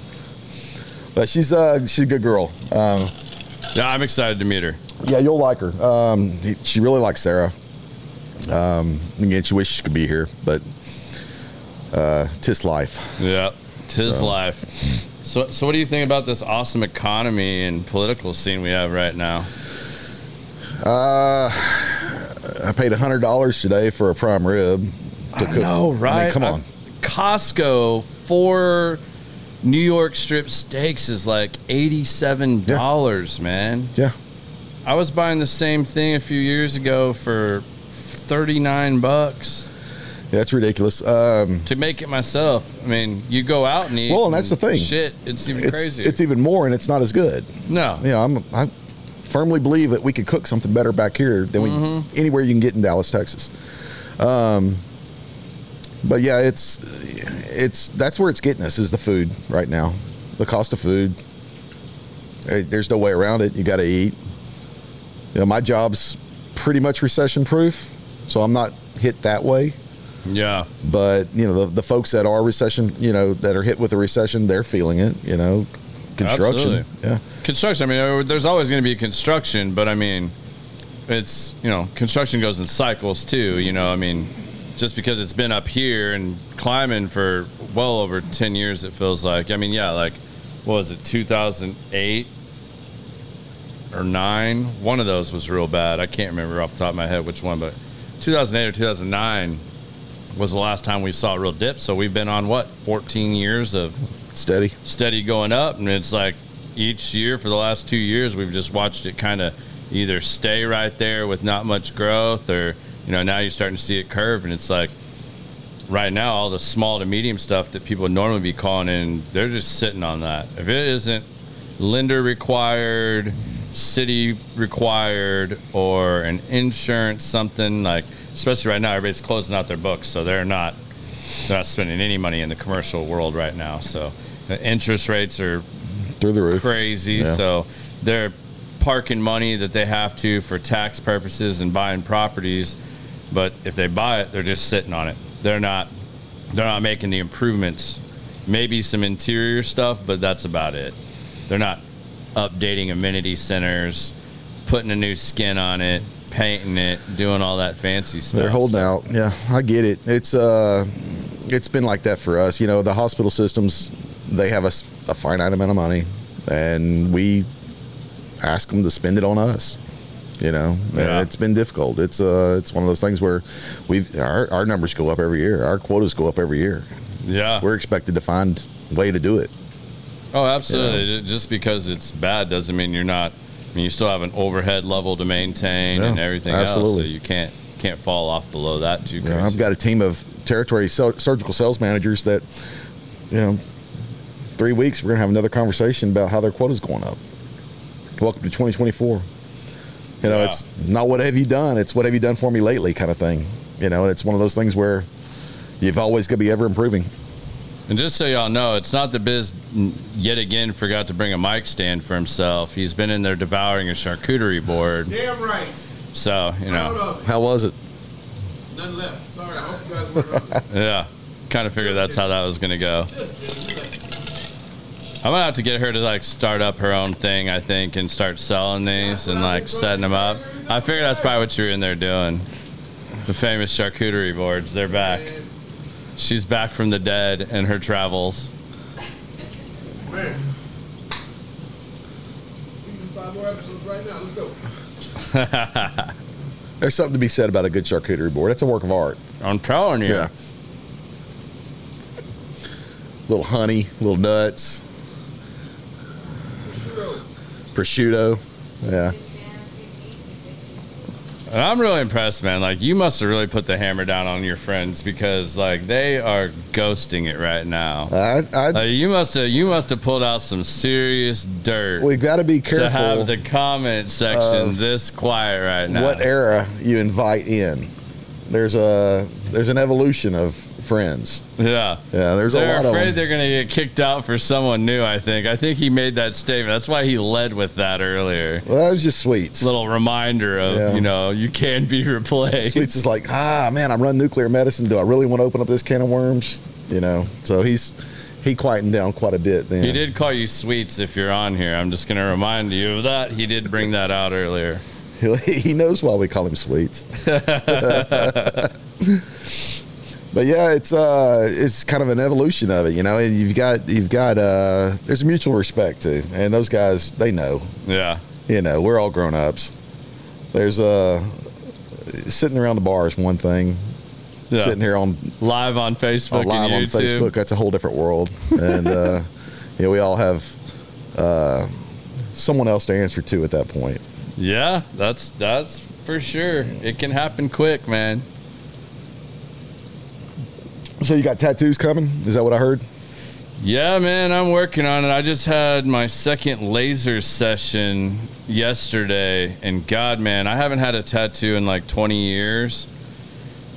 but she's uh she's a good girl. Um Yeah, I'm excited to meet her. Yeah, you'll like her. Um, he- she really likes Sarah. Um, again, she wishes she could be here, but uh, tis life. Yeah, tis So- life. So, so what do you think about this awesome economy and political scene we have right now? Uh, I paid hundred dollars today for a prime rib. To cook. No, I mean, right? come I- on. Costco for New York strip steaks is like eighty-seven dollars, man. Yeah. I was buying the same thing a few years ago for thirty-nine bucks Yeah, that's ridiculous. Um, to make it myself. I mean, you go out and eat. Well, and that's the thing. Shit, it's even it's, crazier. it's even more, and it's not as good. no, You know, I'm, I firmly believe that we could cook something better back here than we Mm-hmm. anywhere you can get in Dallas, Texas. Um, but yeah, it's it's that's where it's getting us is the food right now, the cost of food. There's no way around it. You got to eat. You know, my job's pretty much recession proof, so I'm not hit that way. yeah, But you know, the, the folks that are recession, you know, that are hit with a recession, they're feeling it. You know, construction. Absolutely. Yeah. construction. I mean, there's always going to be construction, but I mean, it's you know, construction goes in cycles too. You know, I mean, just because it's been up here and climbing for well over ten years, it feels like. I mean, yeah, like what was it, 2008 or nine? One of those was real bad. I can't remember off the top of my head which one, but 2008 or 2009 was the last time we saw a real dip. So we've been on what 14 years of Steady. steady going up and it's like each year for the last two years we've just watched it kind of either stay right there with not much growth or you know now you're starting to see it curve and it's like right now all the small to medium stuff that people would normally be calling in they're just sitting on that if it isn't lender required city required or an insurance something like especially right now everybody's closing out their books so they're not they're not spending any money in the commercial world right now so the interest rates are Through the roof. crazy Yeah. so they're parking money that they have to for tax purposes and buying properties but if they buy it they're just sitting on it they're not they're not making the improvements maybe some interior stuff but that's about it they're not updating amenity centers putting a new skin on it painting it doing all that fancy stuff They're holding out. Yeah, I get it. It's uh, it's been like that for us. You know, the hospital systems they have a, a finite amount of money, and we ask them to spend it on us. You know, Yeah. it's been difficult. It's uh, it's one of those things where we our our numbers go up every year. Our quotas go up every year. yeah We're expected to find way to do it. Oh, absolutely. Just because it's bad doesn't mean you're not. I mean, you still have an overhead level to maintain and Yeah, everything else, so you can't can't fall off below that too You crazy. know, I've got a team of territory sur- surgical sales managers that, you know, three weeks we're gonna have another conversation about how their quota's going up. Welcome to 2024. You know, Yeah. it's not what have you done; it's what have you done for me lately, kind of thing. You know, it's one of those things where you've always got to be ever improving. And just so y'all know, it's not the Biz yet again forgot to bring a mic stand for himself. He's been in there devouring a charcuterie board, Damn right. so you know. How was it? None left. Sorry. I hope you guys were. yeah. Kind of figured that's how that was gonna go. Just I'm gonna have to get her to like start up her own thing, I think, and start selling these and like setting them up. I figure that's probably what you're in there doing. The famous charcuterie boards, they're back. She's back from the dead and her travels. man. We can do five more episodes right now. Let's go. There's something to be said about a good charcuterie board. It's a work of art. I'm telling you. Yeah. Little honey, little nuts, prosciutto. Yeah. And I'm really impressed, man. Like you must have really put the hammer down on your friends because like they are ghosting it right now. I, I, Like, you must have you must have pulled out some serious dirt we've got to be careful to have the comment section this quiet right now. what era you invite in. There's a there's an evolution of friends. Yeah. Yeah, there's They're lot of afraid they're going to get kicked out for someone new, I think. I think he made that statement. That's why he led with that earlier. Well, that was just sweets. Little reminder of, Yeah. you know, you can be replaced. Sweets is like, ah, man, I'm running nuclear medicine. Do I really want to open up this can of worms? You know, so he's he quietened down quite a bit then. He did call you sweets if you're on here. I'm just going to remind you of that. He did bring that out earlier. He knows why we call him Sweets. but yeah, it's uh, it's kind of an evolution of it, you know. And you've got you've got uh, there's a mutual respect too, and those guys they know, Yeah. you know, we're all grown ups. There's uh, sitting around the bar is one thing. Yeah. Sitting here on Live on Facebook live on Facebook, that's a whole different world. And uh, you know, we all have uh, someone else to answer to at that point. Yeah, that's that's for sure. It can happen quick, man. So you got tattoos coming? Is that what I heard? Yeah, man, I'm working on it. I just had my second laser session yesterday, and God, man, I haven't had a tattoo in like 20 years.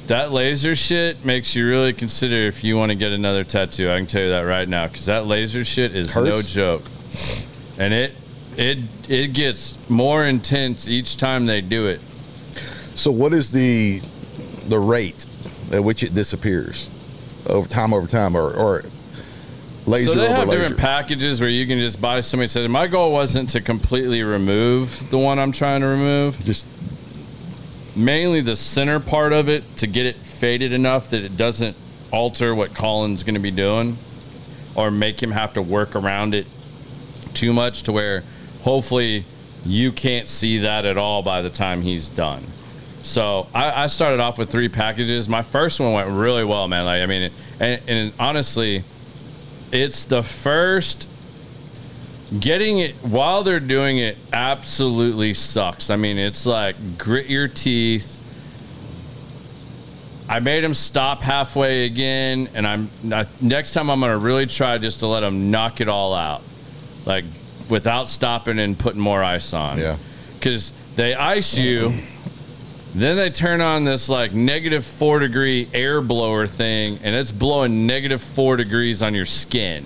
That laser shit makes you really consider if you want to get another tattoo. I can tell you that right now, because that laser shit is no joke, and it it it gets more intense each time they do it. So what is the the rate at which it disappears over time over time or or laser so they have laser? different packages where you can just buy somebody said my goal wasn't to completely remove the one I'm trying to remove. Just mainly the center part of it to get it faded enough that it doesn't alter what Colin's going to be doing or make him have to work around it too much to where hopefully you can't see that at all by the time he's done. So I, I started off with three packages. My first one went really well, man. Like I mean, and, and honestly, it's the first getting it while they're doing it absolutely sucks. I mean, it's like grit your teeth. I made him stop halfway again, and I'm not, next time I'm gonna really try just to let him knock it all out, like without stopping and putting more ice on. Yeah. because they ice you. Then they turn on this like negative four degree air blower thing, and it's blowing negative four degrees on your skin.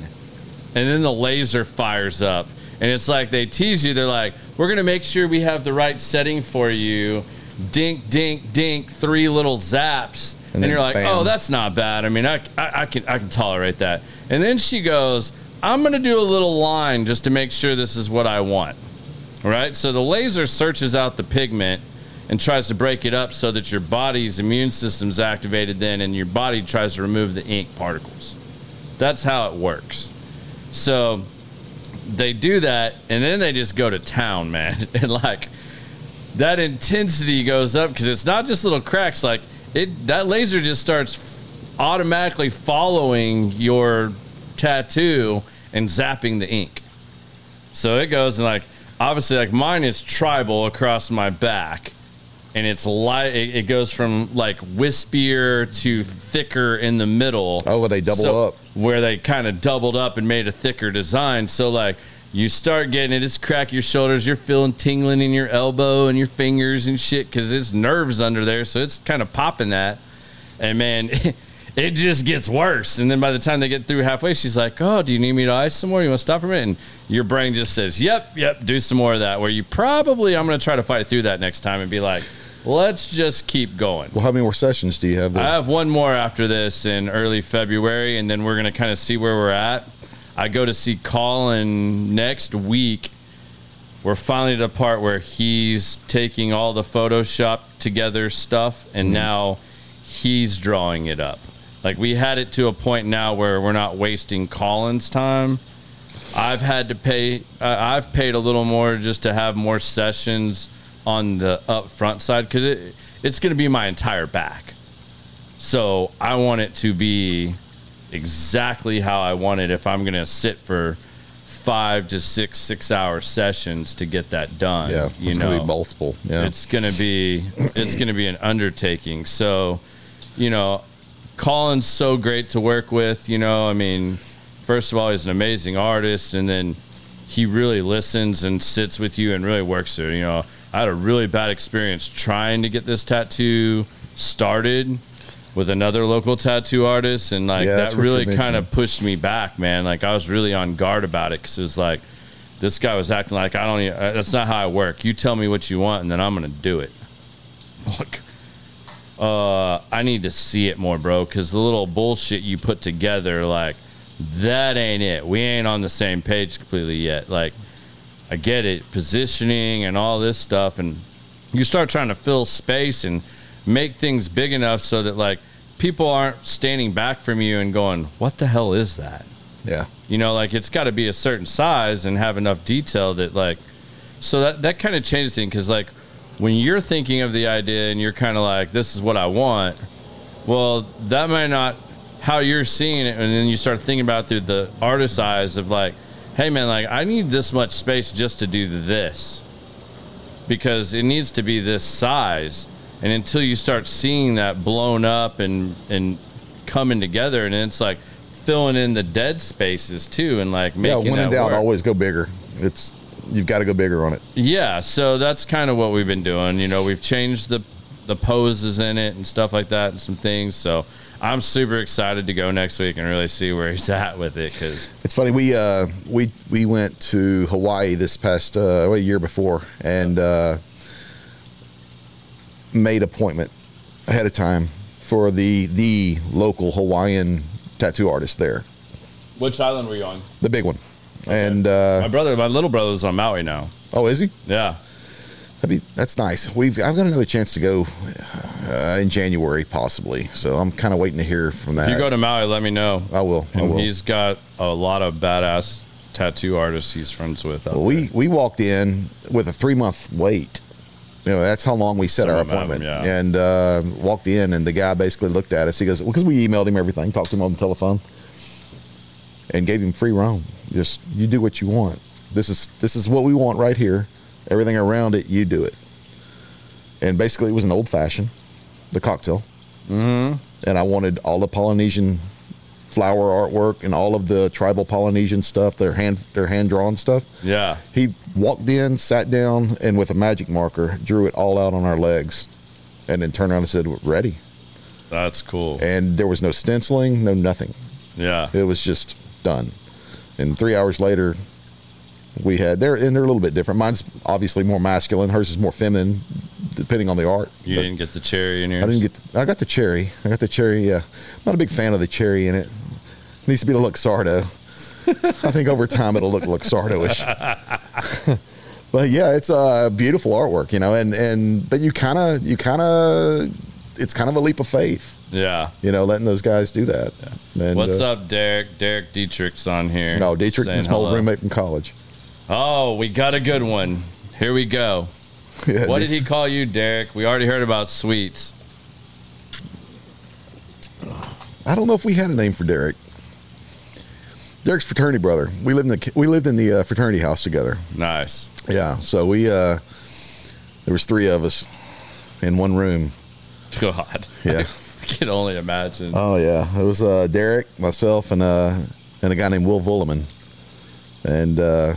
And then the laser fires up and it's like they tease you. They're like we're gonna make sure we have the right setting for you. Dink dink dink three little zaps. And, And you're like bam. oh that's not bad. I mean I, I, I can i can tolerate that. And then she goes i'm gonna do a little line just to make sure this is what i want. Right? So the laser searches out the pigment and tries to break it up so that your body's immune system's activated then and your body tries to remove the ink particles that's how it works so they do that, and then they just go to town, man. And like that intensity goes up because it's not just little cracks. Like it, that laser just starts automatically following your tattoo and zapping the ink. So it goes and like obviously like mine is tribal across my back, and it's light. It, it goes from like wispier to thicker in the middle. Oh, where they double up. Where they kind of doubled up and made a thicker design. So like you start getting it, it's crack your shoulders. You're feeling tingling in your elbow and your fingers and shit because it's nerves under there. So it's kind of popping that, and man. It just gets worse, and then by the time they get through halfway, she's like, "Oh, do you need me to ice some more? You want to stop for a minute?" And your brain just says, "Yep, yep, do some more of that." Where you probably, I'm going to try to fight through that next time and be like, "Let's just keep going." well, how many more sessions do you have? I have one more after this in early February, and then we're gonna kind of see where we're at. I go to see Colin next week. We're finally at a part where he's taking all the Photoshop together stuff, and now he's drawing it up. Like we had it to a point now where we're not wasting Colin's time. I've had to pay. Uh, I've paid a little more just to have more sessions on the up front side because it, it's going to be my entire back. So I want it to be exactly how I want it. If I'm going to sit for five to six six hour sessions to get that done, yeah, you it's know, multiple. Yeah, it's gonna be it's gonna be an undertaking. So, you know, Colin's so great to work with. You know, I mean, first of all, he's an amazing artist, and then he really listens and sits with you and really works through. You know, I had a really bad experience trying to get this tattoo started with another local tattoo artist, and like Yeah, that really kind of pushed me back, man. Like I was really on guard about it because it was like this guy was acting like I don't. Even, uh, that's not how I work. You tell me what you want, and then I'm gonna do it. Like, uh, I need to see it more, bro. Because the little bullshit you put together, like that ain't it. We ain't on the same page completely yet. Like, I get it, positioning and all this stuff, and you start trying to fill space and make things big enough so that like people aren't standing back from you and going, "What the hell is that?" Yeah. You know, like it's got to be a certain size and have enough detail that like, so that that kind of changes things because like when you're thinking of the idea and you're kind of like, "This is what I want," well, that might not how you're seeing it, and then you start thinking about it through the artist's eyes of like, "Hey, man, like I need this much space just to do this." because it needs to be this size. And until you start seeing that blown up and and coming together, and it's like filling in the dead spaces too, and like Yeah. making When in doubt, work. always go bigger. It's you've got to go bigger on it. Yeah, so that's kind of what we've been doing. You know, we've changed the the poses in it and stuff like that, and some things. So I'm super excited to go next week and really see where he's at with it because It's funny. We uh, we we went to Hawaii this past uh, well, a year before and uh, made appointment ahead of time for the the local Hawaiian tattoo artist there, which island were you on? the big one. And uh, My brother, my little brother's on Maui now. oh, is he? Yeah, That's nice. We've I've got another chance to go uh, in January possibly. So I'm kind of waiting to hear from that. if you go to Maui, let me know. I will. I And will. he's got a lot of badass tattoo artists he's friends with. Well, we we walked in with a three month wait. You know, that's how long we set Some our of 'em have 'em, appointment. yeah. And uh, walked in, and the guy basically looked at us. He goes, "Because we emailed him everything, talked to him on the telephone, and gave him free roam. Just you do what you want. This is this is what we want right here. Everything around it, you do it." And basically, it was an old fashioned, the cocktail. Mm-hmm. And I wanted all the Polynesian flower artwork and all of the tribal Polynesian stuff, their hand their hand drawn stuff. yeah, He walked in, sat down, and with a magic marker, drew it all out on our legs, and then turned around and said, We're "Ready." that's cool. And there was no stenciling, no nothing. Yeah, It was just done. And three hours later, we had they're and they're a little bit different. Mine's obviously more masculine. Hers is more feminine, depending on the art. you But didn't get the cherry in yours. I didn't get. The, I got the cherry. I got the cherry. Yeah, not a big fan of the cherry in it. needs to be the Luxardo. I think over time it'll look Luxardo-ish. but yeah, it's a beautiful artwork, you know, and and but you kind of you kind of it's kind of a leap of faith, Yeah. you know, letting those guys do that. And, What's uh, up, Derek? Derek Dietrich's on here. No, Dietrich, is my old roommate from college. Oh, we got a good one. Here we go. Yeah, What Di- did he call you, Derek? We already heard about sweets. I don't know if we had a name for Derek. Derek's fraternity brother. We lived in the we lived in the uh, fraternity house together. Nice. Yeah, so we uh there was three of us in one room. God. Yeah. I can only imagine. Oh yeah, it was uh, Derek, myself, and uh and a guy named Will Vuleman, and uh,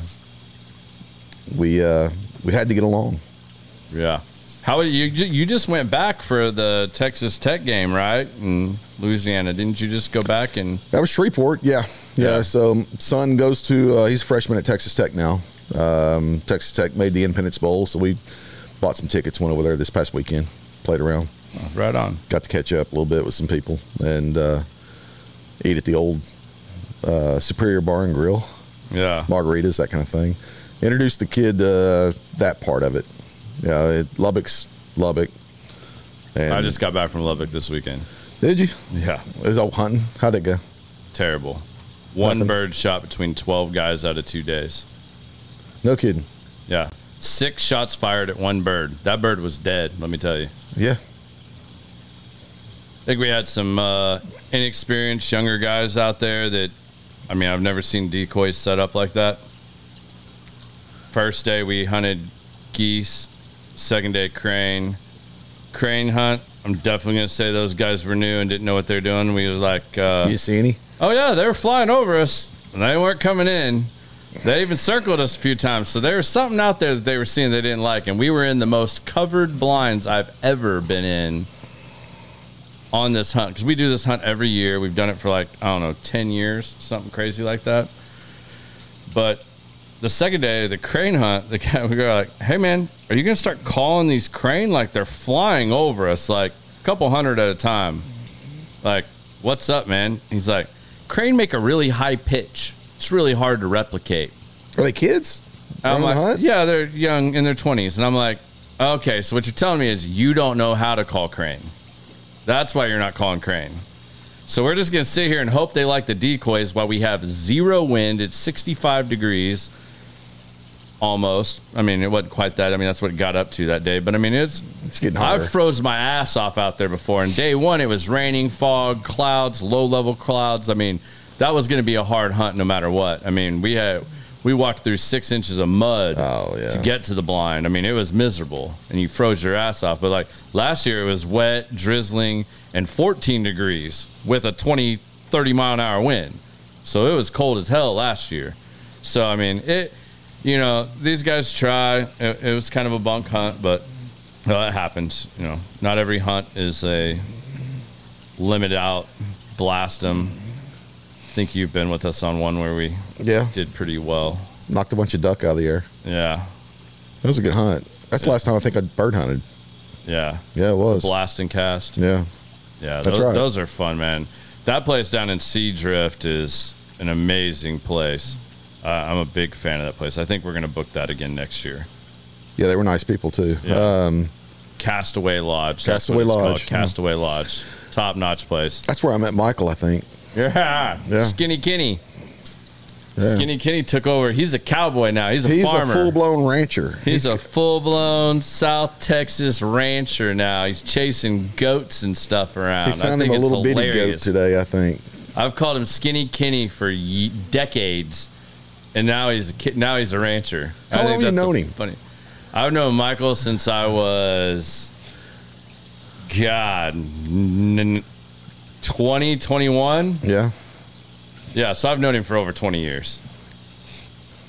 we uh we had to get along. yeah. How you you just went back for the Texas Tech game, right? In Louisiana, didn't you just go back and That was Shreveport. Yeah, yeah. Yeah. So son goes to uh, he's a freshman at Texas Tech now. Um, Texas Tech made the Independence Bowl, so we bought some tickets, went over there this past weekend, played around, right on? got to catch up a little bit with some people, and uh, eat at the old uh, Superior Bar and Grill. Yeah. margaritas, that kind of thing. Introduced the kid uh, that part of it. Yeah, it, Lubbock's Lubbock. And I just got back from Lubbock this weekend. did you? Yeah. It was all hunting. How'd it go? Terrible. One Nothing. bird shot between 12 guys out of two days. No kidding. Yeah. Six shots fired at one bird. That bird was dead, let me tell you. Yeah, I think we had some uh, inexperienced younger guys out there that, I mean, I've never seen decoys set up like that. First day we hunted geese. Second day crane. Crane hunt. I'm definitely gonna say those guys were new and didn't know what they're doing. We was like, uh, you see any? oh yeah, they were flying over us and they weren't coming in. They even circled us a few times. So there was something out there that they were seeing they didn't like, and we were in the most covered blinds I've ever been in on this hunt because we do this hunt every year. We've done it for like I don't know ten years, something crazy like that. But the second day, the crane hunt, the guy we were like, "Hey man, are you gonna start calling these crane like they're flying over us, like a couple hundred at a time? Like, what's up, man?" He's like, crane make a really high pitch. It's really hard to replicate. Are they kids? I'm like, hunt? yeah, they're young in their 20s. And I'm like, okay, so what you're telling me is you don't know how to call crane. That's why you're not calling crane. So we're just going to sit here and hope they like the decoys while we have zero wind. It's 65 degrees almost. I mean, it wasn't quite that. I mean, that's what it got up to that day. But I mean, it's It's getting hotter. I've froze my ass off out there before. And day one, it was raining, fog, clouds, low level clouds. I mean, that was going to be a hard hunt no matter what. I mean, we had we walked through six inches of mud Oh, yeah. to get to the blind. I mean, it was miserable, and you froze your ass off. But like last year, it was wet, drizzling, and 14 degrees with a 20, 30 mile an hour wind. So it was cold as hell last year. So I mean, it. You know, these guys try. It, it was kind of a bunk hunt, but well, it happens. You know, not every hunt is a limit out, blast them. I think you've been with us on one where we yeah, did pretty well. knocked a bunch of duck out of the air. Yeah, That was a good hunt. That's the last time I think I bird hunted. yeah. Yeah, it was. Blast and cast. Yeah, Yeah, That's those, right. those are fun, man. That place down in Seadrift is an amazing place. Uh, I'm a big fan of that place. I think we're going to book that again next year. yeah, they were nice people too. Yeah. Um, Castaway Lodge. Castaway Lodge, Called. yeah. Castaway Lodge. Top notch place. that's where I met Michael. I think. Yeah. Yeah. Skinny Kenny. Yeah. Skinny Kenny took over. He's a cowboy now. He's a He's farmer. a full blown rancher. He's a full blown South Texas rancher now. He's chasing goats and stuff around. He found I him a little bitty goat today. I think. I've called him Skinny Kenny for ye- decades, and now he's a ki- now he's a rancher. How I long have you known him? Funny. I've known Michael since I was, God, n- 20, 21. Yeah. Yeah, so I've known him for over 20 years.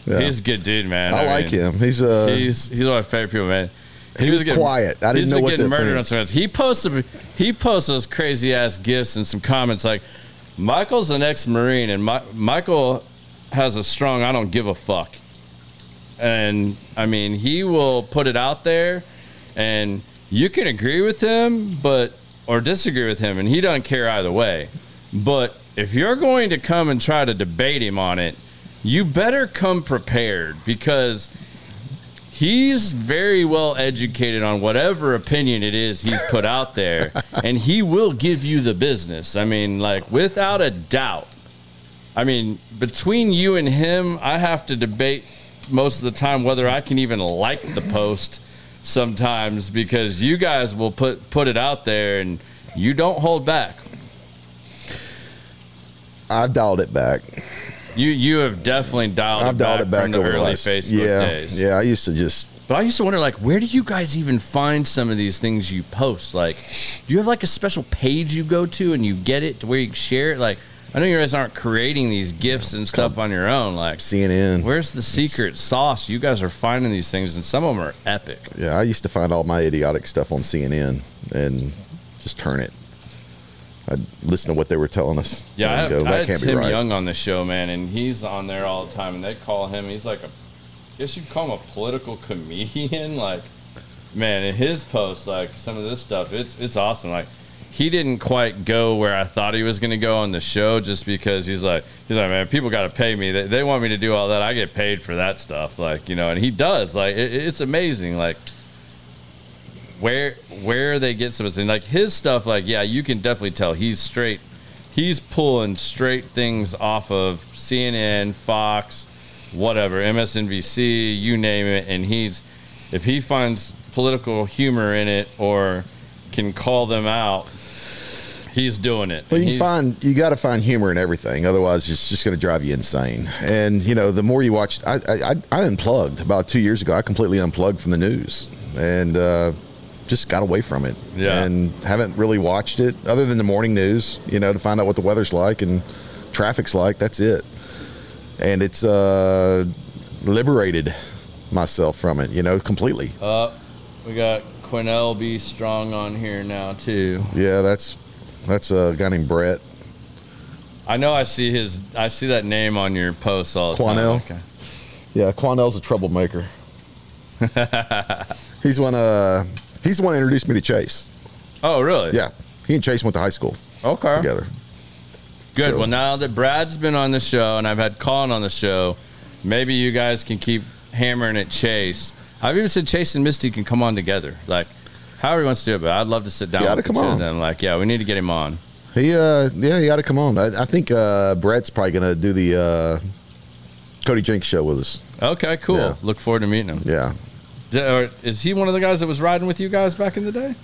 Yeah. He's a good dude, man. I, like mean, him. He's uh, He's he's one of my favorite people, man. He was quiet. I didn't know what getting to murdered think. on some. He posted he posted those crazy ass gifts and some comments like, "Michael's an ex Marine and Mi- Michael has a strong I don't give a fuck." And I mean, he will put it out there, and you can agree with him, but or disagree with him, and he doesn't care either way. But if you're going to come and try to debate him on it, you better come prepared because he's very well educated on whatever opinion it is he's put out there, and he will give you the business. I mean, like without a doubt. I mean, between you and him, I have to debate most of the time whether I can even like the post sometimes because you guys will put put it out there and you don't hold back. I've dialed it back. You you have definitely dialed I've it dialed back, it back from the early last- Facebook yeah, days. Yeah, I used to just But I used to wonder, like, where do you guys even find some of these things you post? Like, do you have like a special page you go to and you get it to where you share it? Like, I know you guys aren't creating these gifts and stuff on your own. Like, CNN. where's the secret sauce? You guys are finding these things, and some of them are epic. Yeah, I used to find all my idiotic stuff on CNN and just turn it. I'd listen to what they were telling us. Yeah, I, have, go, I had Tim right. Young on the show, man, and he's on there all the time. And they call him, he's like a, I guess you'd call him a political comedian. Like, man, in his posts, like some of this stuff, it's it's awesome. Like, he didn't quite go where I thought he was going to go on the show, just because he's like, he's like, man, people got to pay me. They, they want me to do all that. I get paid for that stuff, like you know, and he does. Like, it, it's amazing. Like where where they get some of this and like his stuff like yeah you can definitely tell he's straight he's pulling straight things off of cnn fox whatever msnbc you name it and he's if he finds political humor in it or can call them out he's doing it Well, you he's- find you got to find humor in everything. Otherwise, it's just going to drive you insane. And you know, the more you watch, I, I I I unplugged about two years ago. I completely unplugged from the news and uh, just got away from it. Yeah. And haven't really watched it other than the morning news. You know, to find out what the weather's like and traffic's like. That's it. And it's uh, liberated myself from it. You know, completely. uh, we got Quanell B strong on here now too Yeah, that's that's a guy named Brett. i know i see his i see that name on your posts all the Quanell? time Okay. Yeah, Quanell's a troublemaker. he's one. Uh, he's the one that introduced me to Chase. oh really Yeah, he and Chase went to high school okay together. Good. So- Well, now that Brad's been on the show and I've had Colin on the show, maybe you guys can keep hammering at Chase. I've even said Chase and Misty can come on together. Like, however he wants to do it, but I'd love to sit down with the come on. them. Like, yeah, we need to get him on. He, uh, yeah, he got to come on. I, I think uh, Brett's probably going to do the uh, Cody Jinks show with us. Okay, cool. Yeah. Look forward to meeting him. Yeah. Is he one of the guys that was riding with you guys back in the day?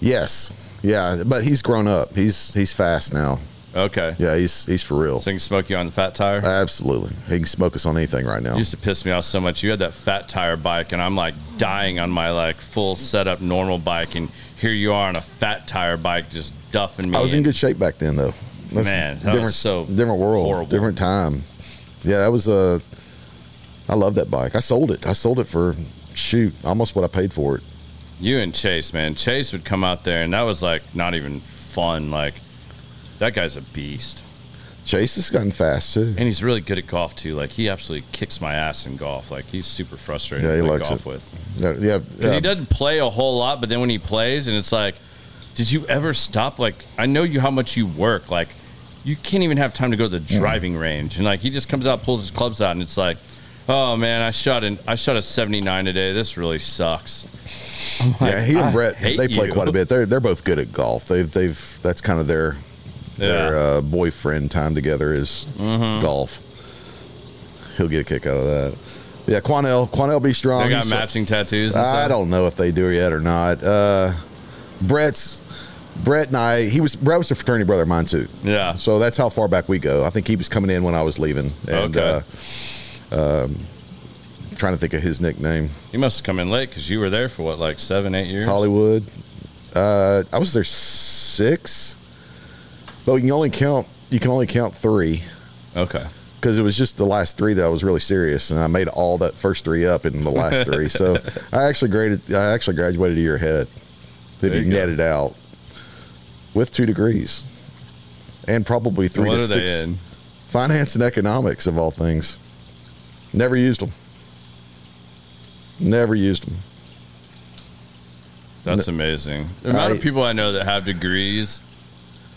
Yes. Yeah, but he's grown up. He's he's fast now. Okay. Yeah, he's he's for real. So he can smoke you on the fat tire? Absolutely. He can smoke us on anything right now. It used to piss me off so much. You had that fat tire bike, and I'm like dying on my like full setup normal bike, and here you are on a fat tire bike just duffing me. I was in in. good shape back then, though. That's Man, that different, was so different world, horrible. different time. Yeah, that was Uh, I love that bike. I sold it. I sold it for shoot almost what I paid for it. You and Chase, man. Chase would come out there, and that was like not even fun. Like that guy's a beast, Chase has gotten fast too. and he's really good at golf too. Like he absolutely kicks my ass in golf. Like he's super frustrating Yeah, he to play likes golf it. with Yeah, yeah, because yeah. he doesn't play a whole lot. But then when he plays, and it's like, did you ever stop? Like I know you how much you work. Like you can't even have time to go to the mm. driving range, and like he just comes out, pulls his clubs out, and it's like. Oh man, I shot an I shot a 79 today. This really sucks. Like, yeah, he and Brett they play you. quite a bit. They're they're both good at golf. They've they've that's kind of their their Yeah. uh, boyfriend time together is Mm-hmm. golf. He'll get a kick out of that. Yeah, Quanell Quanell be strong. They got He's- matching tattoos. And I don't know if they do yet or not. Uh, Brett's Brett and I. He was Brett was a fraternity brother of mine too. Yeah. So that's how far back we go. I think he was coming in when I was leaving. And, Okay. Uh, um, trying to think of his nickname. You must have come in late because you were there for what, like seven, eight years? Hollywood. Uh, I was there six, but you can only count. You can only count three Okay. because it was just the last three that I was really serious, and I made all that first three up in the last three. So I actually graded. I actually graduated a year ahead. If you you net it out, with two degrees, and probably three what to are six. they in? Finance and economics of all things. Never used them. Never used them. That's amazing. The amount I- of people I know that have degrees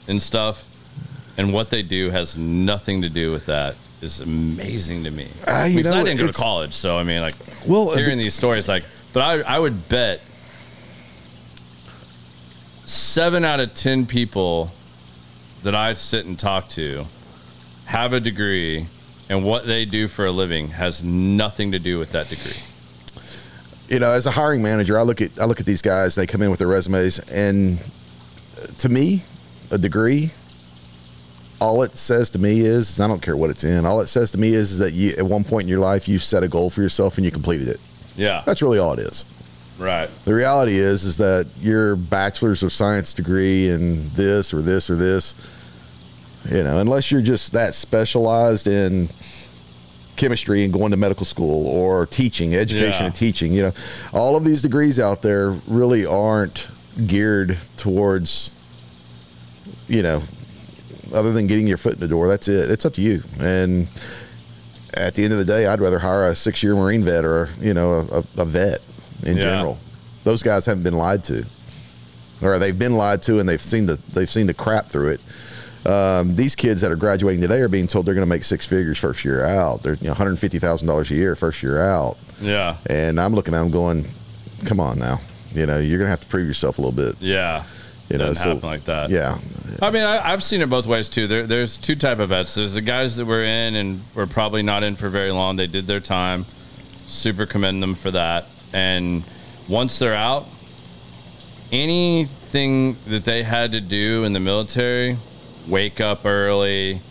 and stuff, and what they do has nothing to do with that is amazing to me. You because I know, didn't go to college, so I mean, like Well, uh, hearing these stories, like, but I, I would bet seven out of ten people that I sit and talk to have a degree, and what they do for a living has nothing to do with that degree. you know, as a hiring manager, I look at I look at these guys. They come in with their resumes, and to me, a degree. All it says to me is, I don't care what it's in. All it says to me is, is that you, at one point in your life, you set a goal for yourself and you completed it. Yeah, That's really all it is. right. The reality is, is that your bachelor's of science degree in this or this or this, you know, unless you're just that specialized in chemistry and going to medical school or teaching, education Yeah. and teaching, you know, all of these degrees out there really aren't geared towards, you know, other than getting your foot in the door. That's it. It's up to you. And at the end of the day, I'd rather hire a six year Marine vet or, you know, a, a vet in Yeah. general. Those guys haven't been lied to. Or they've been lied to and they've seen the they've seen the crap through it. Um, these kids that are graduating today are being told they're going to make six figures first year out. They're you know, one hundred fifty thousand dollars a year first year out, Yeah, and I'm looking at them going, "Come on now, you know you're going to have to prove yourself a little bit." yeah. You know, so- happen like that. Yeah, I mean, I, I've seen it both ways too. There, there's two type of vets. There's the guys that were in and were probably not in for very long. They did their time. Super commend them for that. And once they're out, anything that they had to do in the military, wake up early,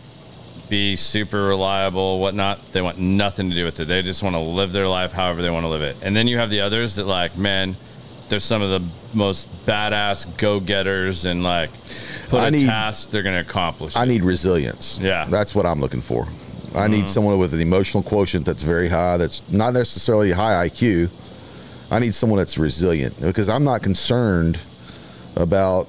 be super reliable, whatnot, they want nothing to do with it. They just want to live their life however they want to live it. And then you have the others that like, man, they're some of the most badass go getters and like put I a need- task they're gonna accomplish. I it. need resilience. Yeah. that's what I'm looking for. I need someone with an emotional quotient that's very high. That's not necessarily high IQ. I need someone that's resilient because I'm not concerned about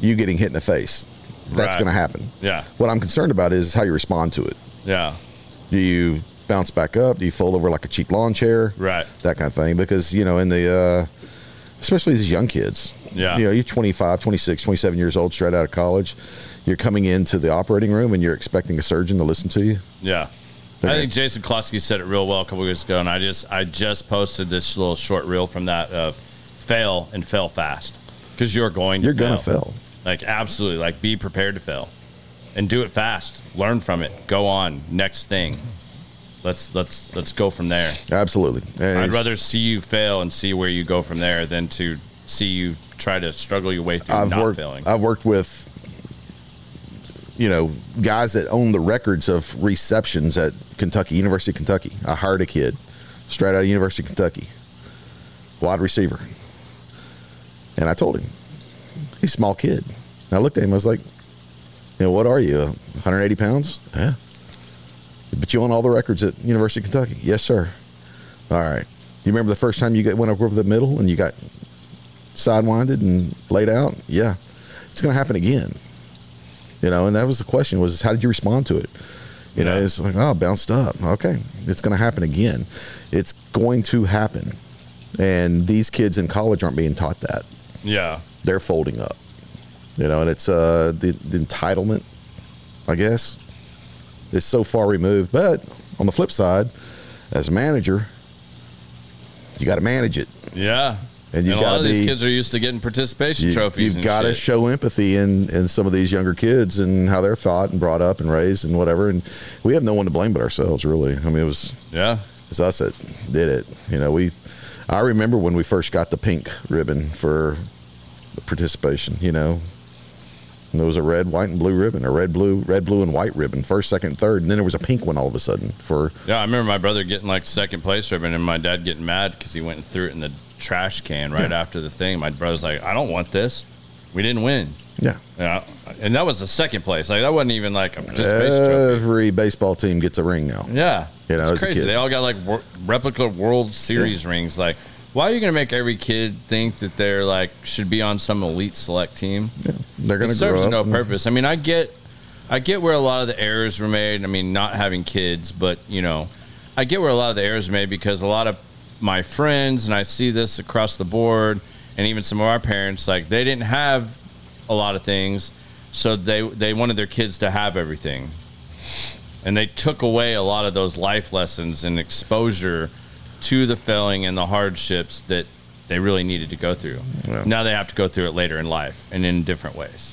you getting hit in the face. That's Right. going to happen. yeah, What I'm concerned about is how you respond to it. yeah, Do you bounce back up? Do you fold over like a cheap lawn chair? right. That kind of thing. Because you know, in the uh, especially these young kids. Yeah. You know, you're 25, 26, 27 years old, straight out of college. You're coming into the operating room and you're expecting a surgeon to listen to you. Yeah. I think Jason Klosky said it real well a couple years ago, and I just I just posted this little short reel from that uh, fail and fail fast because you're going to You're fail. gonna fail. Like absolutely, like be prepared to fail, and do it fast. Learn from it. Go on next thing. Let's let's let's go from there. Absolutely. And I'd rather see you fail and see where you go from there than to see you try to struggle your way through I've not worked. failing. I've worked with, you know, guys that own the records of receptions at Kentucky, University of Kentucky. I hired a kid straight out of University of Kentucky, wide receiver, and I told him he's a small kid. And I looked at him. I was like, you know, what are you? 180 pounds? Yeah. But you own all the records at University of Kentucky? Yes, sir. All right. You remember the first time you got, went over the middle and you got sidewinded and laid out? Yeah. It's going to happen again. You know, and that was the question was how did you respond to it? You know, it's like, oh, bounced up. Okay. It's going to happen again. It's going to happen. And these kids in college aren't being taught that. yeah. They're folding up. You know, and it's uh the, the entitlement, I guess, is so far removed. But on the flip side, as a manager, you got to manage it. Yeah. And And, you a lot of these be- kids are used to getting participation trophies. You've got to show empathy in, in some of these younger kids and how they're thought and brought up and raised and whatever. And we have no one to blame but ourselves, really. I mean, it was Yeah. it's us that did it. You know, we. I remember when we first got the pink ribbon for the participation. You know, and there was a red, white, and blue ribbon, a red, blue, red, blue, and white ribbon, first, second, third, and then there was a pink one all of a sudden for. Yeah, I remember my brother getting like second place ribbon, and my dad getting mad because he went and threw it in the trash can right after the thing. My brother's like, "I don't want this. We didn't win." Yeah, Yeah, and that was the second place. Like that wasn't even like a participation trophy. every baseball team gets a ring now. Yeah, You know, it's crazy. They all got like wor- replica World Series rings. Like, why are you gonna make every kid think that they're like should be on some elite select team? Yeah, they're going to serves no purpose. I mean, I get, I get where a lot of the errors were made. I mean, not having kids, but you know, I get where a lot of the errors were made because a lot of my friends and I see this across the board, and even some of our parents, like they didn't have a lot of things, so they they wanted their kids to have everything, and they took away a lot of those life lessons and exposure to the failing and the hardships that they really needed to go through. Yeah. Now they have to go through it later in life and in different ways.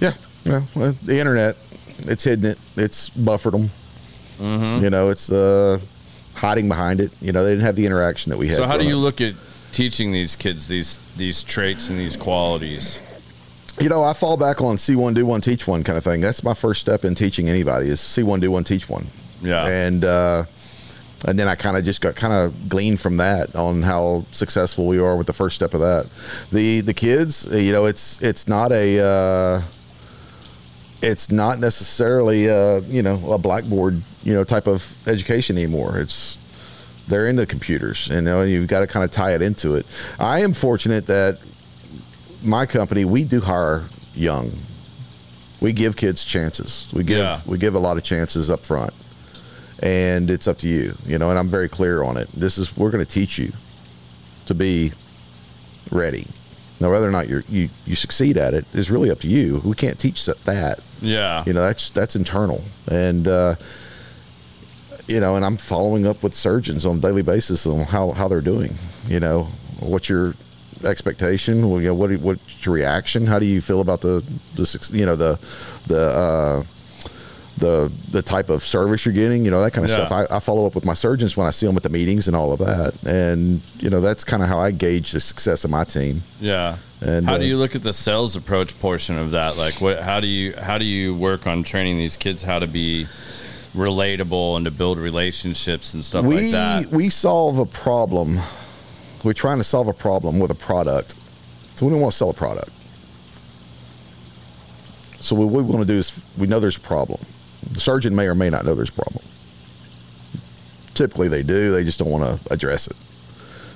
Yeah, yeah. Well, the internet, it's hidden it. It's buffered them. Mm-hmm. You know, it's uh, hiding behind it. You know, they didn't have the interaction that we had. So how do you up. look at teaching these kids these these traits and these qualities? You know, I fall back on see one, do one, teach one kind of thing. That's my first step in teaching anybody is see one, do one, teach one. Yeah. And uh, and then I kind of just got kind of gleaned from that on how successful we are with the first step of that. The the kids, you know, it's it's not a uh, it's not necessarily uh, you know a blackboard you know type of education anymore. It's they're into computers, and you know, you've got to kind of tie it into it. I am fortunate that my company we do hire young. We give kids chances. We give Yeah. we give a lot of chances up front, and it's up to you. You know, and I'm very clear on it. This is we're going to teach you to be ready. Now, whether or not you're, you you succeed at it is really up to you. We can't teach that. Yeah. You know, that's that's internal, and uh, you know, and I'm following up with surgeons on a daily basis on how how they're doing. You know, what's your expectation? You what what's your reaction? How do you feel about the the you know the the uh, the the type of service you're getting? You know, that kind of Yeah. stuff. I, I follow up with my surgeons when I see them at the meetings and all of that, and you know, that's kind of how I gauge the success of my team. Yeah. And, how uh, do you look at the sales approach portion of that? Like what how do you how do you work on training these kids how to be relatable and to build relationships and stuff we like that? we solve a problem. We're trying to solve a problem with a product. So we don't want to sell a product. So what we want to do is we know there's a problem. The surgeon may or may not know there's a problem. Typically they do. They just don't want to address it.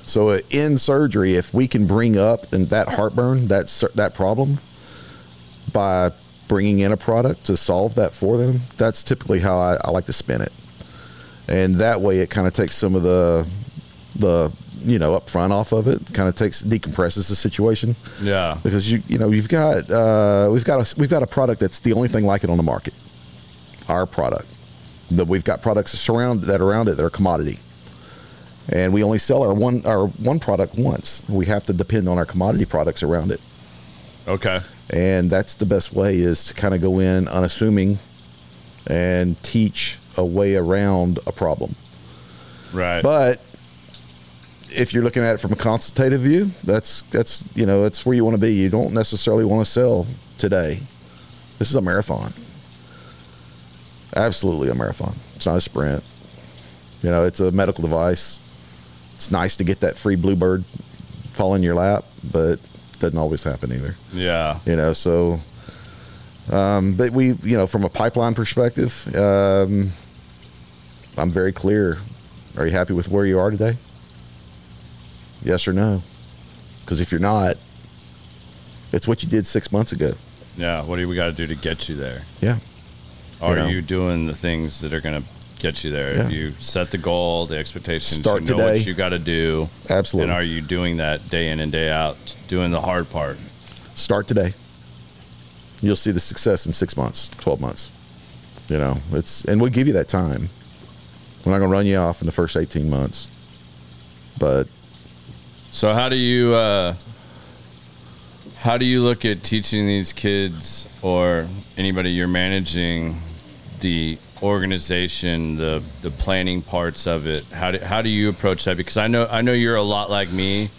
So in surgery, if we can bring up and that heartburn, that that problem, by bringing in a product to solve that for them, that's typically how I, I like to spin it and that way it kind of takes some of the the you know up front off of it. Kind of takes decompresses the situation Yeah. because you you know you've got uh, we've got a we've got a product that's the only thing like it on the market. Our product, that we've got products that surround that around it that are commodity, and we only sell our one our one product once. We have to depend on our commodity products around it, Okay. and that's the best way is to kind of go in unassuming, and teach a way around a problem. Right. But if you're looking at it from a consultative view, that's that's you know that's where you want to be. You don't necessarily want to sell today. This is a marathon. Absolutely a marathon. It's not a sprint. You know, it's a medical device. It's nice to get that free bluebird fall in your lap, but it doesn't always happen either yeah. you know so um, but we you know from a pipeline perspective um, i'm very clear are you happy with where you are today yes or no because if you're not it's what you did six months ago Yeah. What do we got to do to get you there? yeah Are know. you doing the things that are going to get you there? Have Yeah. you set the goal, the expectations? Start you know today. what you got to do. Absolutely. And are you doing that day in and day out, doing the hard part? start today you'll see the success in six months 12 months you know it's and we'll give you that time we're not going to run you off in the first 18 months but So how do you uh, how do you look at teaching these kids or anybody you're managing the organization, the the planning parts of it? How do how do you approach that? Because I know I know you're a lot like me.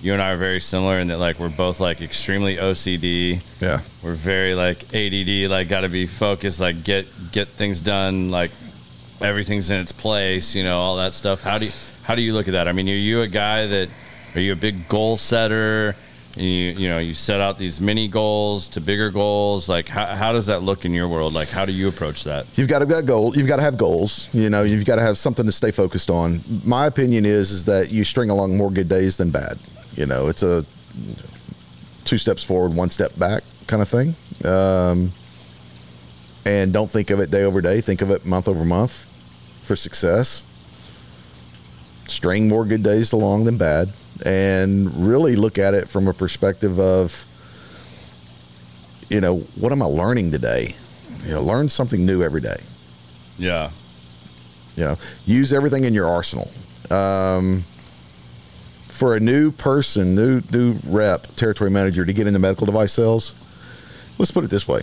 You and I are very similar in that like we're both like extremely OCD. yeah We're very like ADD, like got to be focused, like get get things done, like everything's in its place, you know, all that stuff. How do you how do you look at that? I mean, are you a guy that are you a big goal setter? You you know you set out these mini goals to bigger goals. Like how how does that look in your world? Like how do you approach that? You've got to got goal. You've got to have goals. You know, you've got to have something to stay focused on. My opinion is is that you string along more good days than bad. You know, it's a two steps forward, one step back kind of thing. Um, and don't think of it day over day. Think of it month over month for success. String more good days along than bad, and really look at it from a perspective of, you know, what am I learning today? You know, learn something new every day. Yeah, You know, use everything in your arsenal. Um, for a new person, new new rep, territory manager to get into medical device sales, let's put it this way: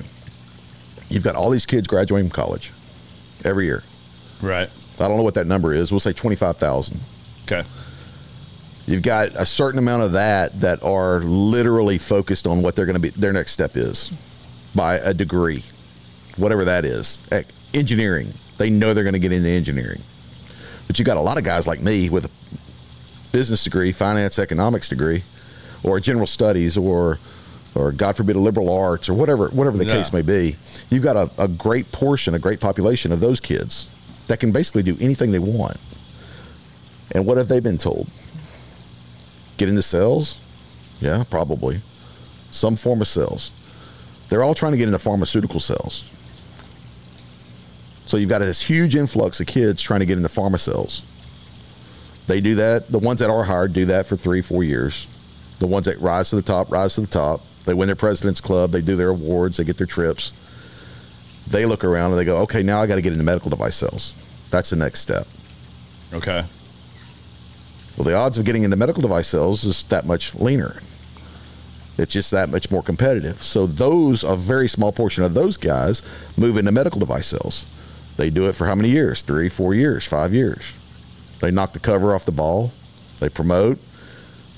you've got all these kids graduating from college every year. right. I don't know what that number is. We'll say twenty five thousand. Okay. You've got a certain amount of that that are literally focused on what they're going to be. Their next step is by a degree, whatever that is. Heck, engineering. They know they're going to get into engineering. But you've got a lot of guys like me with a business degree, finance, economics degree, or general studies, or or God forbid a liberal arts, or whatever whatever the Yeah. case may be. You've got a, a great portion, a great population of those kids that can basically do anything they want. And what have they been told? Get into sales? Yeah, probably. Some form of sales. They're all trying to get into pharmaceutical sales. So you've got this huge influx of kids trying to get into pharma sales. They do that. The ones that are hired do that for three, four years. The ones that rise to the top, rise to the top. They win their president's club. They do their awards. They get their trips. They look around and they go, okay, now I got to get into medical device sales. That's the next step. Okay. Well, the odds of getting into medical device sales is that much leaner. It's just that much more competitive. So those, a very small portion of those guys move into medical device sales. They do it for how many years? Three, four years, five years. They knock the cover off the ball. They promote.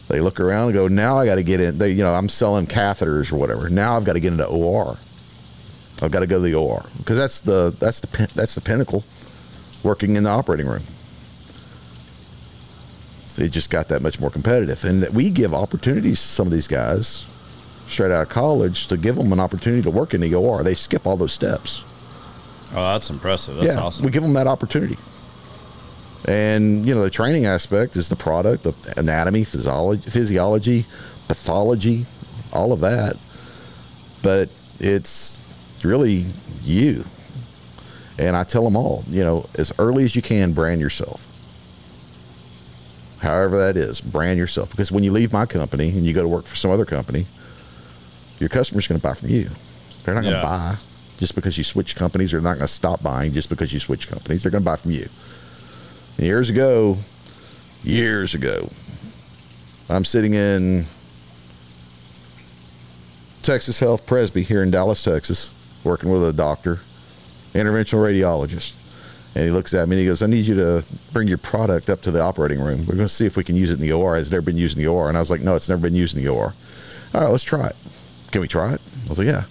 They look around and go, now I got to get in. They, you know, I'm selling catheters or whatever. Now I've got to get into OR. I've got to go to the OR because that's the that's the that's the pinnacle. Working in the operating room. They just got that much more competitive, and that we give opportunities to some of these guys straight out of college to give them an opportunity to work in the OR. They skip all those steps. Oh, that's impressive. That's yeah, awesome. we give them that opportunity. And you know, the training aspect is the product, the anatomy, physiology, physiology, pathology, all of that. But it's really you. And I tell them all, you know, as early as you can, brand yourself. However that is. Brand yourself because when you leave my company and you go to work for some other company, your customer's going to buy from you. They're not going to Yeah. buy just because you switch companies. They're not going to stop buying just because you switch companies. They're going to buy from you. And years ago, years ago, I'm sitting in Texas Health Presby here in Dallas, Texas, working with a doctor, interventional radiologist. And he looks at me and he goes, I need you to bring your product up to the operating room. We're going to see if we can use it in the OR. It's never been used in the OR. And I was like, no, it's never been used in the OR. All right, let's try it. Can we try it? I was like, yeah.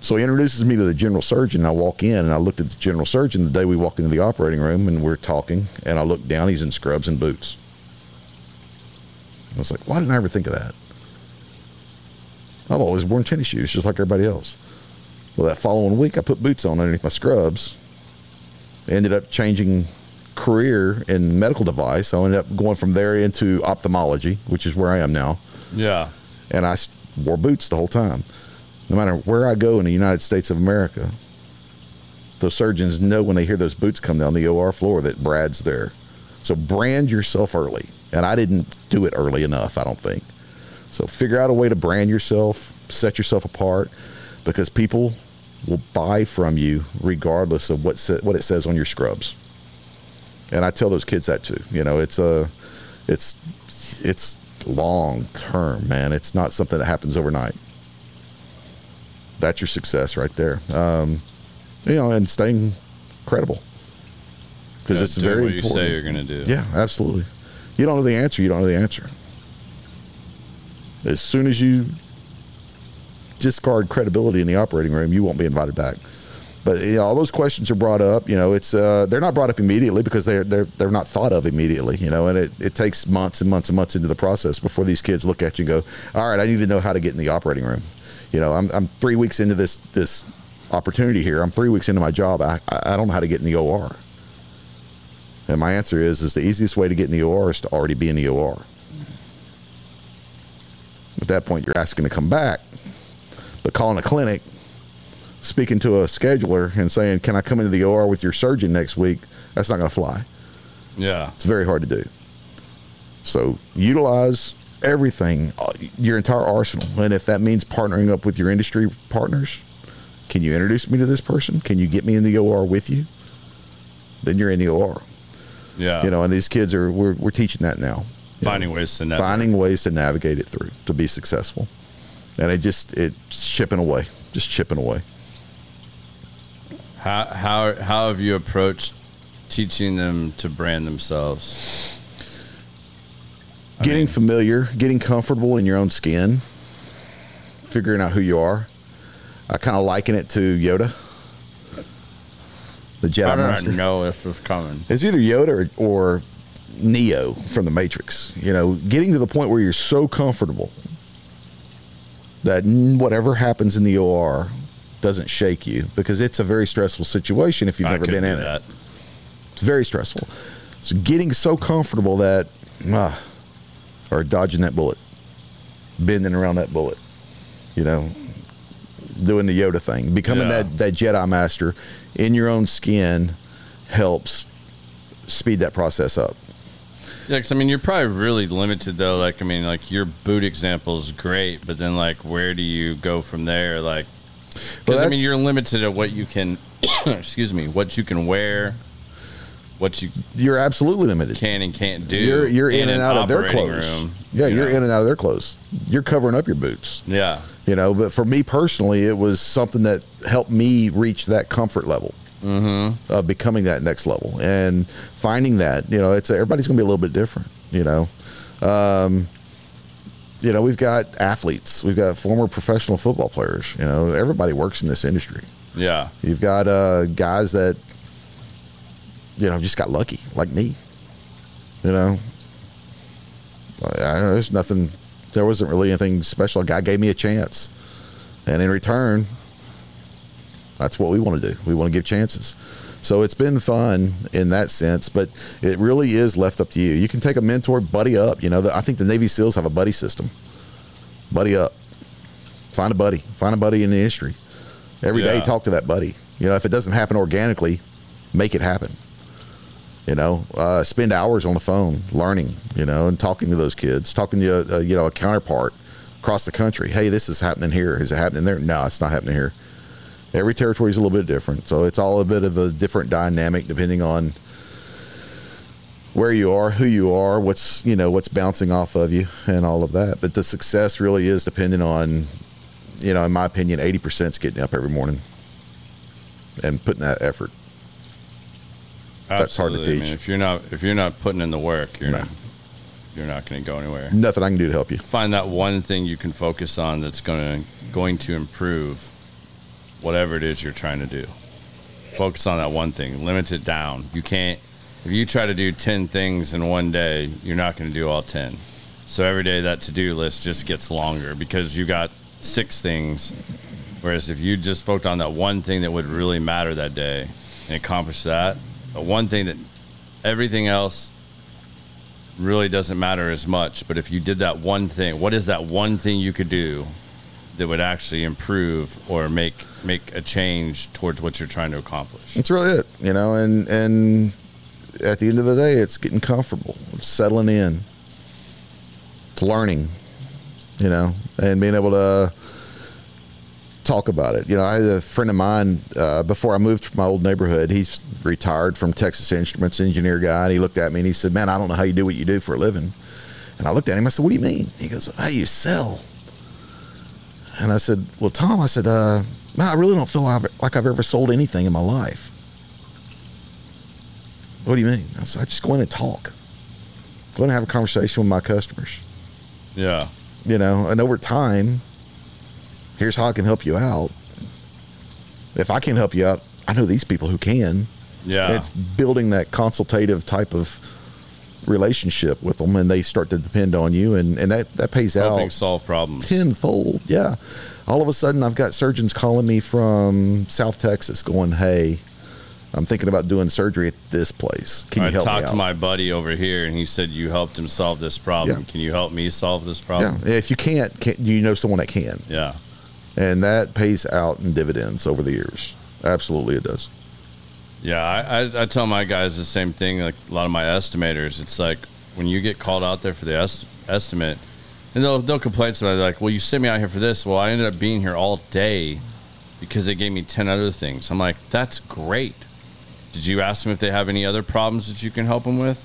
So he introduces me to the general surgeon. I walk in and I looked at the general surgeon the day we walked into the operating room and we're talking. And I looked down, he's in scrubs and boots. I was like, why didn't I ever think of that? I've always worn tennis shoes just like everybody else. Well, that following week, I put boots on underneath my scrubs. Ended up changing career in medical device. I ended up going from there into ophthalmology, which is where I am now. Yeah. And I wore boots the whole time. No matter where I go in the United States of America, the surgeons know when they hear those boots come down the OR floor that Brad's there. So brand yourself early. And I didn't do it early enough, I don't think. So figure out a way to brand yourself, set yourself apart, because people will buy from you regardless of what sa- what it says on your scrubs. And I tell those kids that too. You know, it's a, it's, it's long term, man. It's not something that happens overnight. That's your success right there. Um, you know, and staying credible because it's very what you important. say you're gonna do. Yeah, absolutely. You don't know the answer. You don't know the answer. As soon as you discard credibility in the operating room, you won't be invited back. But you know, all those questions are brought up. You know, it's uh, they're not brought up immediately because they're they're they're not thought of immediately. You know, and it, it takes months and months and months into the process before these kids look at you and go, "All right, I need to know how to get in the operating room." You know, I'm I'm three weeks into this this opportunity here. I'm three weeks into my job. I I don't know how to get in the OR. And my answer is, is the easiest way to get in the OR is to already be in the OR. At that point, you're asking to come back, but calling a clinic, speaking to a scheduler, and saying, "Can I come into the OR with your surgeon next week?" That's not going to fly. Yeah. It's very hard to do. So utilize everything, uh, your entire arsenal, and if that means partnering up with your industry partners, can you introduce me to this person? Can you get me in the OR with you? Then you're in the OR Yeah. you know and these kids are we're, we're teaching that now You know, finding ways to network. finding ways to navigate it through to be successful and it just it's chipping away just chipping away How how how have you approached teaching them to brand themselves? I getting mean- familiar getting comfortable in your own skin figuring out who you are i kind of liken it to yoda the jedi I master know if it was coming? It's either Yoda or, or Neo from the Matrix. You know, getting to the point where you're so comfortable that whatever happens in the OR doesn't shake you because it's a very stressful situation if you've I never been in it. It's very stressful. So getting so comfortable that, ah, or dodging that bullet, bending around that bullet, you know, doing the Yoda thing, becoming Yeah. that, that Jedi master in your own skin helps speed that process up. Yeah, because I mean, you're probably really limited though. Like, I mean, like your boot example is great, but then like, where do you go from there? Like, because Well, I mean, you're limited at what you can. excuse me, what you can wear, what you You're absolutely limited. can and can't do. You're you're in, an and out of their clothes. room, yeah, you you're know? in and out of their clothes. You're covering up your boots. Yeah, you know but for me personally it was something that helped me reach that comfort level Mm-hmm. of becoming that next level and finding that you know it's everybody's gonna be a little bit different you know? Um, you know we've got athletes we've got former professional football players you know? Everybody works in this industry. Yeah, you've got uh, guys that you know just got lucky like me you know? I, I know, there's nothing there wasn't really anything special. A guy gave me a chance and in return that's what we want to do we want to give chances so it's been fun in that sense but it really is left up to you you can take a mentor buddy up you know the, i think the navy seals have a buddy system buddy up find a buddy find a buddy in the industry Every day, Yeah. talk to that buddy you know if it doesn't happen organically make it happen You know, uh, spend hours on the phone learning. You know, and talking to those kids, talking to uh, you know a counterpart across the country. Hey, this is happening here. Is it happening there? No, it's not happening here. Every territory is a little bit different, so it's all a bit of a different dynamic depending on where you are, who you are, what's you know what's bouncing off of you, and all of that. But the success really is dependent on, you know, in my opinion, eighty percent is getting up every morning and putting that effort. That's hard to Absolutely. I mean, teach. if you're not if you're not putting in the work, you're No. not you're not going to go anywhere. Nothing I can do to help you. Find that one thing you can focus on that's going to going to improve whatever it is you're trying to do. Focus on that one thing. Limit it down. You can't if you try to do 10 things in one day, you're not going to do all 10. So every day that to-do list just gets longer because you got six things Whereas if you just focused on that one thing that would really matter that day and accomplish that, one thing that everything else really doesn't matter as much. But if you did that one thing, what is that one thing you could do that would actually improve or make make a change towards what you're trying to accomplish? That's really it, you know. And and at the end of the day, it's getting comfortable, it's settling in, it's learning, you know, and being able to talk about it. You know, I had a friend of mine uh, before I moved to my old neighborhood. He's retired from Texas Instruments, engineer guy, and he looked at me and he said, "Man, I don't know how you do what you do for a living." And I looked at him. I said, "What do you mean?" He goes, "How you sell?" And I said, "Well, Tom," I said, uh, "Man, I really don't feel like I've, ever sold anything in my life." What do you mean? I said, "I just go in and talk. Go in and have a conversation with my customers." Yeah. you know and over time here's how i can help you out if i can't help you out i know these people who can Yeah. it's building that consultative type of relationship with them and they start to depend on you and, and that, that pays helping out solve problems. tenfold yeah all of a sudden i've got surgeons calling me from south texas going hey i'm thinking about doing surgery at this place can you I help me talked to my buddy over here, and he said you helped him solve this problem. Yeah. Can you help me solve this problem? yeah if you can't can, you know someone that can Yeah. and that pays out in dividends over the years. Absolutely, it does. Yeah, I, I, I tell my guys the same thing. Like a lot of my estimators, it's like when you get called out there for the est- estimate, and they'll they'll complain to me like, "Well, you sent me out here for this. Well, I ended up being here all day because they gave me ten other things." I'm like, "That's great." Did you ask them if they have any other problems that you can help them with?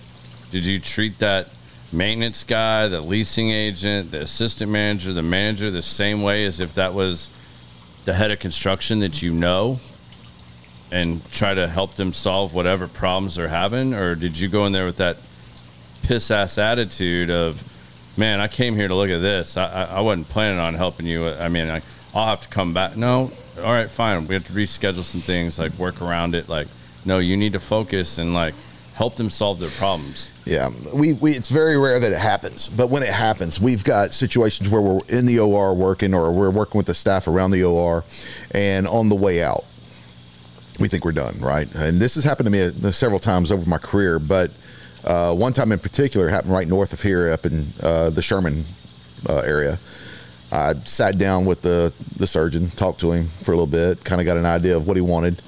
Did you treat that maintenance guy, the leasing agent, the assistant manager, the manager the same way as if that was the head of construction that you know? and try to help them solve whatever problems they're having, or did you go in there with that piss ass attitude of, man, I came here to look at this. I, I, I wasn't planning on helping you. I mean, I'll have to come back. No, all right, fine. We have to reschedule some things, like work around it. Like, no, you need to focus and like help them solve their problems. Yeah, we, we it's very rare that it happens, but when it happens, we've got situations where we're in the OR working, or we're working with the staff around the OR, and on the way out, we think we're done, right? And this has happened to me uh, several times over my career, but uh, one time in particular happened right north of here, up in uh, the Sherman uh, area. I sat down with the the surgeon, talked to him for a little bit, kind of got an idea of what he wanted,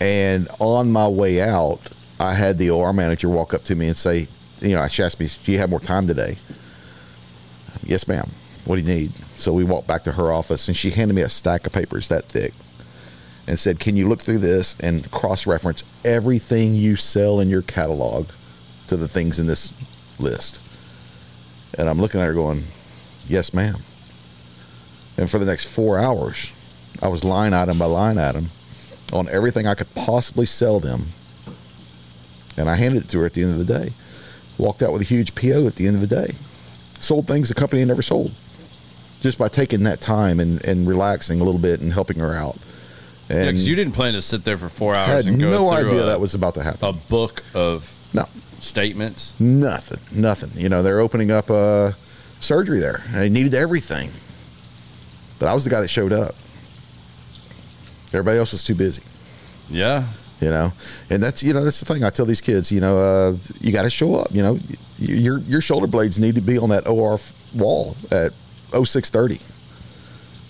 and on my way out, I had the OR manager walk up to me and say, you know, she asked me, "Do you have more time today?" Yes, ma'am. What do you need? So we walked back to her office, and she handed me a stack of papers that thick, and said, "Can you look through this and cross-reference everything you sell in your catalog to the things in this list?" And I'm looking at her going, "Yes, ma'am." And for the next four hours, I was line item by line item on everything I could possibly sell them. And I handed it to her at the end of the day. Walked out with a huge PO at the end of the day. Sold things the company had never sold just by taking that time and, and relaxing a little bit and helping her out. Yeah, because you didn't plan to sit there for four I hours had and go no idea a, that was about to happen. a book of no, statements. nothing, nothing. You know, they're opening up a surgery there. They needed everything. But I was the guy that showed up. Everybody else was too busy. Yeah, you know and that's you know that's the thing i tell these kids you know uh, you got to show up you know your your shoulder blades need to be on that or wall at 0630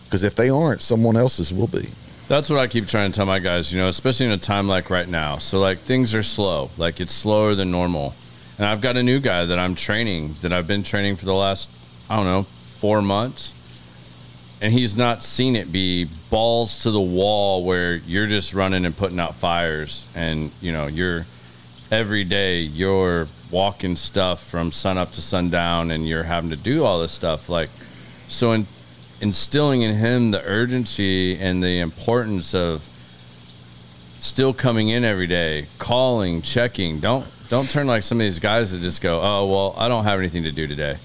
because if they aren't someone else's will be That's what I keep trying to tell my guys, you know, especially in a time like right now. So, like, things are slow, like, it's slower than normal. And I've got a new guy that I'm training that I've been training for the last, I don't know, four months. And he's not seen it be balls to the wall where you're just running and putting out fires. And, you know, you're every day, you're walking stuff from sun up to sundown and you're having to do all this stuff. Like, so in, instilling in him the urgency and the importance of still coming in every day, calling, checking. Don't don't turn like some of these guys that just go, "Oh, well, I don't have anything to do today.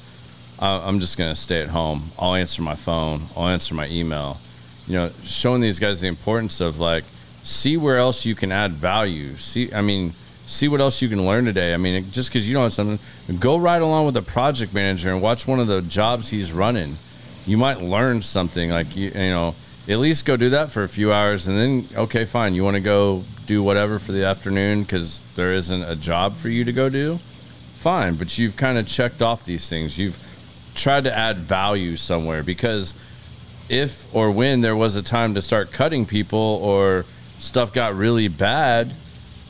I'm just gonna stay at home. I'll answer my phone. I'll answer my email." You know, showing these guys the importance of like, see where else you can add value. See, I mean, see what else you can learn today. I mean, just because you don't have something, go right along with a project manager and watch one of the jobs he's running. You might learn something. Like you, you know, at least go do that for a few hours, and then okay, fine. You want to go do whatever for the afternoon because there isn't a job for you to go do. Fine, but you've kind of checked off these things. You've tried to add value somewhere because if or when there was a time to start cutting people or stuff got really bad,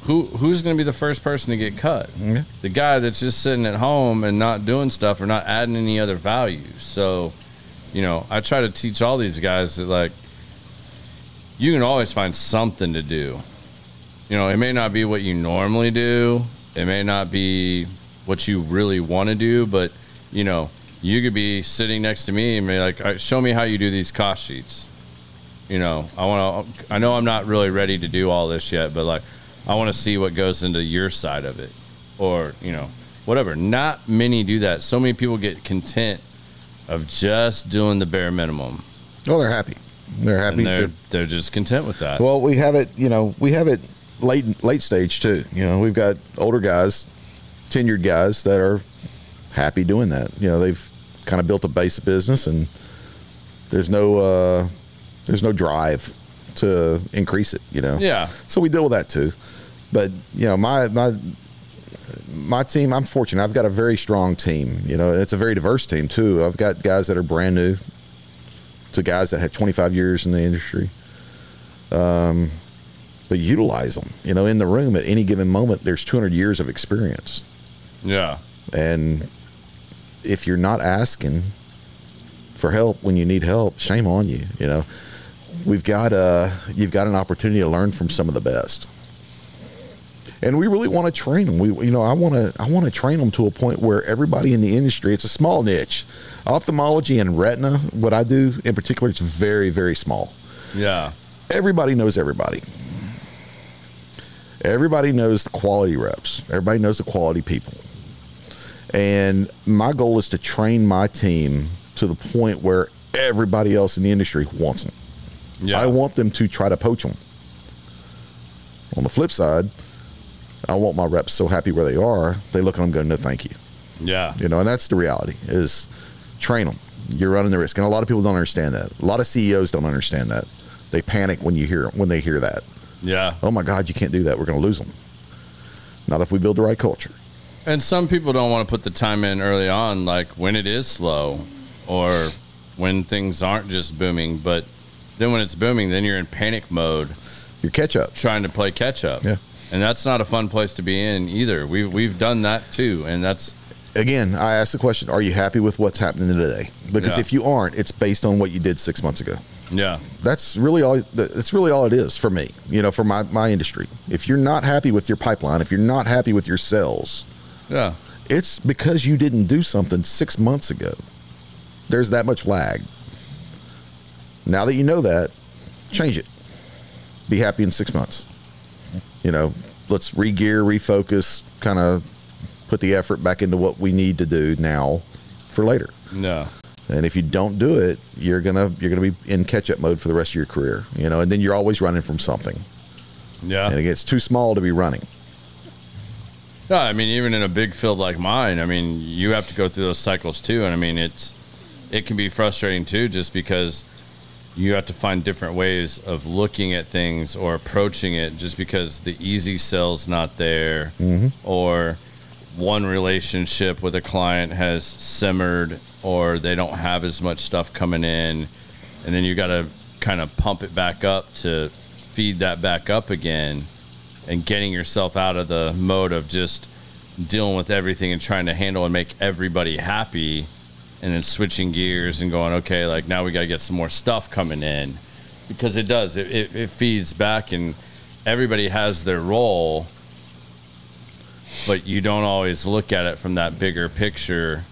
who who's going to be the first person to get cut? Yeah. The guy that's just sitting at home and not doing stuff or not adding any other value. So, you know, I try to teach all these guys that like you can always find something to do. You know, it may not be what you normally do. It may not be what you really want to do, but you know, you could be sitting next to me and be like, "All right, "Show me how you do these cost sheets." You know, I want to. I know I'm not really ready to do all this yet, but like, I want to see what goes into your side of it, or you know, whatever. Not many do that. So many people get content of just doing the bare minimum, Well, they're happy. They're happy. and they're They're- they're just content with that. Well, we have it. You know, we have it late late stage too. You know, we've got older guys, tenured guys that are happy doing that. You know, they've kind of built a base of business, and there's no uh, there's no drive to increase it. You know. yeah, So we deal with that too. But you know, my my my team, I'm fortunate. I've got a very strong team. You know, it's a very diverse team too. I've got guys that are brand new to guys that have 25 years in the industry. Um, but utilize them. You know, in the room at any given moment, there's 200 years of experience, yeah, and if you're not asking for help when you need help, shame on you. You know, we've got uh you've got an opportunity to learn from some of the best and we really want to train them we you know i want to i want to train them to a point where everybody in the industry it's a small niche. Ophthalmology and retina what i do in particular it's very very small. Yeah, everybody knows everybody. Everybody knows the quality reps. Everybody knows the quality people. And my goal is to train my team to the point where everybody else in the industry wants them yeah. I want them to try to poach them. On the flip side, I want my reps so happy where they are, they look at them and go, no, thank you. yeah, You know, and that's the reality is train them. You're running the risk. And a lot of people don't understand that. A lot of CEOs don't understand that. They panic when you hear when they hear that. yeah. Oh my God, you can't do that. We're going to lose them. Not if we build the right culture. And some people don't want to put the time in early on, like when it is slow or when things aren't just booming. But then when it's booming, then you're in panic mode Your catch up. trying to play catch up. Yeah. And that's not a fun place to be in either. We've, we've done that too. And that's, Again, I ask the question: Are you happy with what's happening today? Because Yeah. if you aren't, it's based on what you did six months ago. yeah, that's really all that's really all it is for me you know for my, my industry if you're not happy with your pipeline if you're not happy with your sales yeah, it's because you didn't do something six months ago there's that much lag now that you know that change it be happy in six months you know let's re-gear refocus kind of put the effort back into what we need to do now for later yeah. and if you don't do it, you're gonna you're gonna be in catch up mode for the rest of your career. You know, and then you're always running from something, Yeah. and it gets too small to be running. Yeah, I mean, even in a big field like mine, I mean, you have to go through those cycles too, and I mean, it's it can be frustrating too, just because you have to find different ways of looking at things or approaching it, just because the easy sell's not there, mm-hmm. or one relationship with a client has simmered, or they don't have as much stuff coming in, and then you got to kind of pump it back up to feed that back up again and getting yourself out of the mode of just dealing with everything and trying to handle and make everybody happy and then switching gears and going okay like now we got to get some more stuff coming in because it does it, it, it feeds back and everybody has their role but you don't always look at it from that bigger picture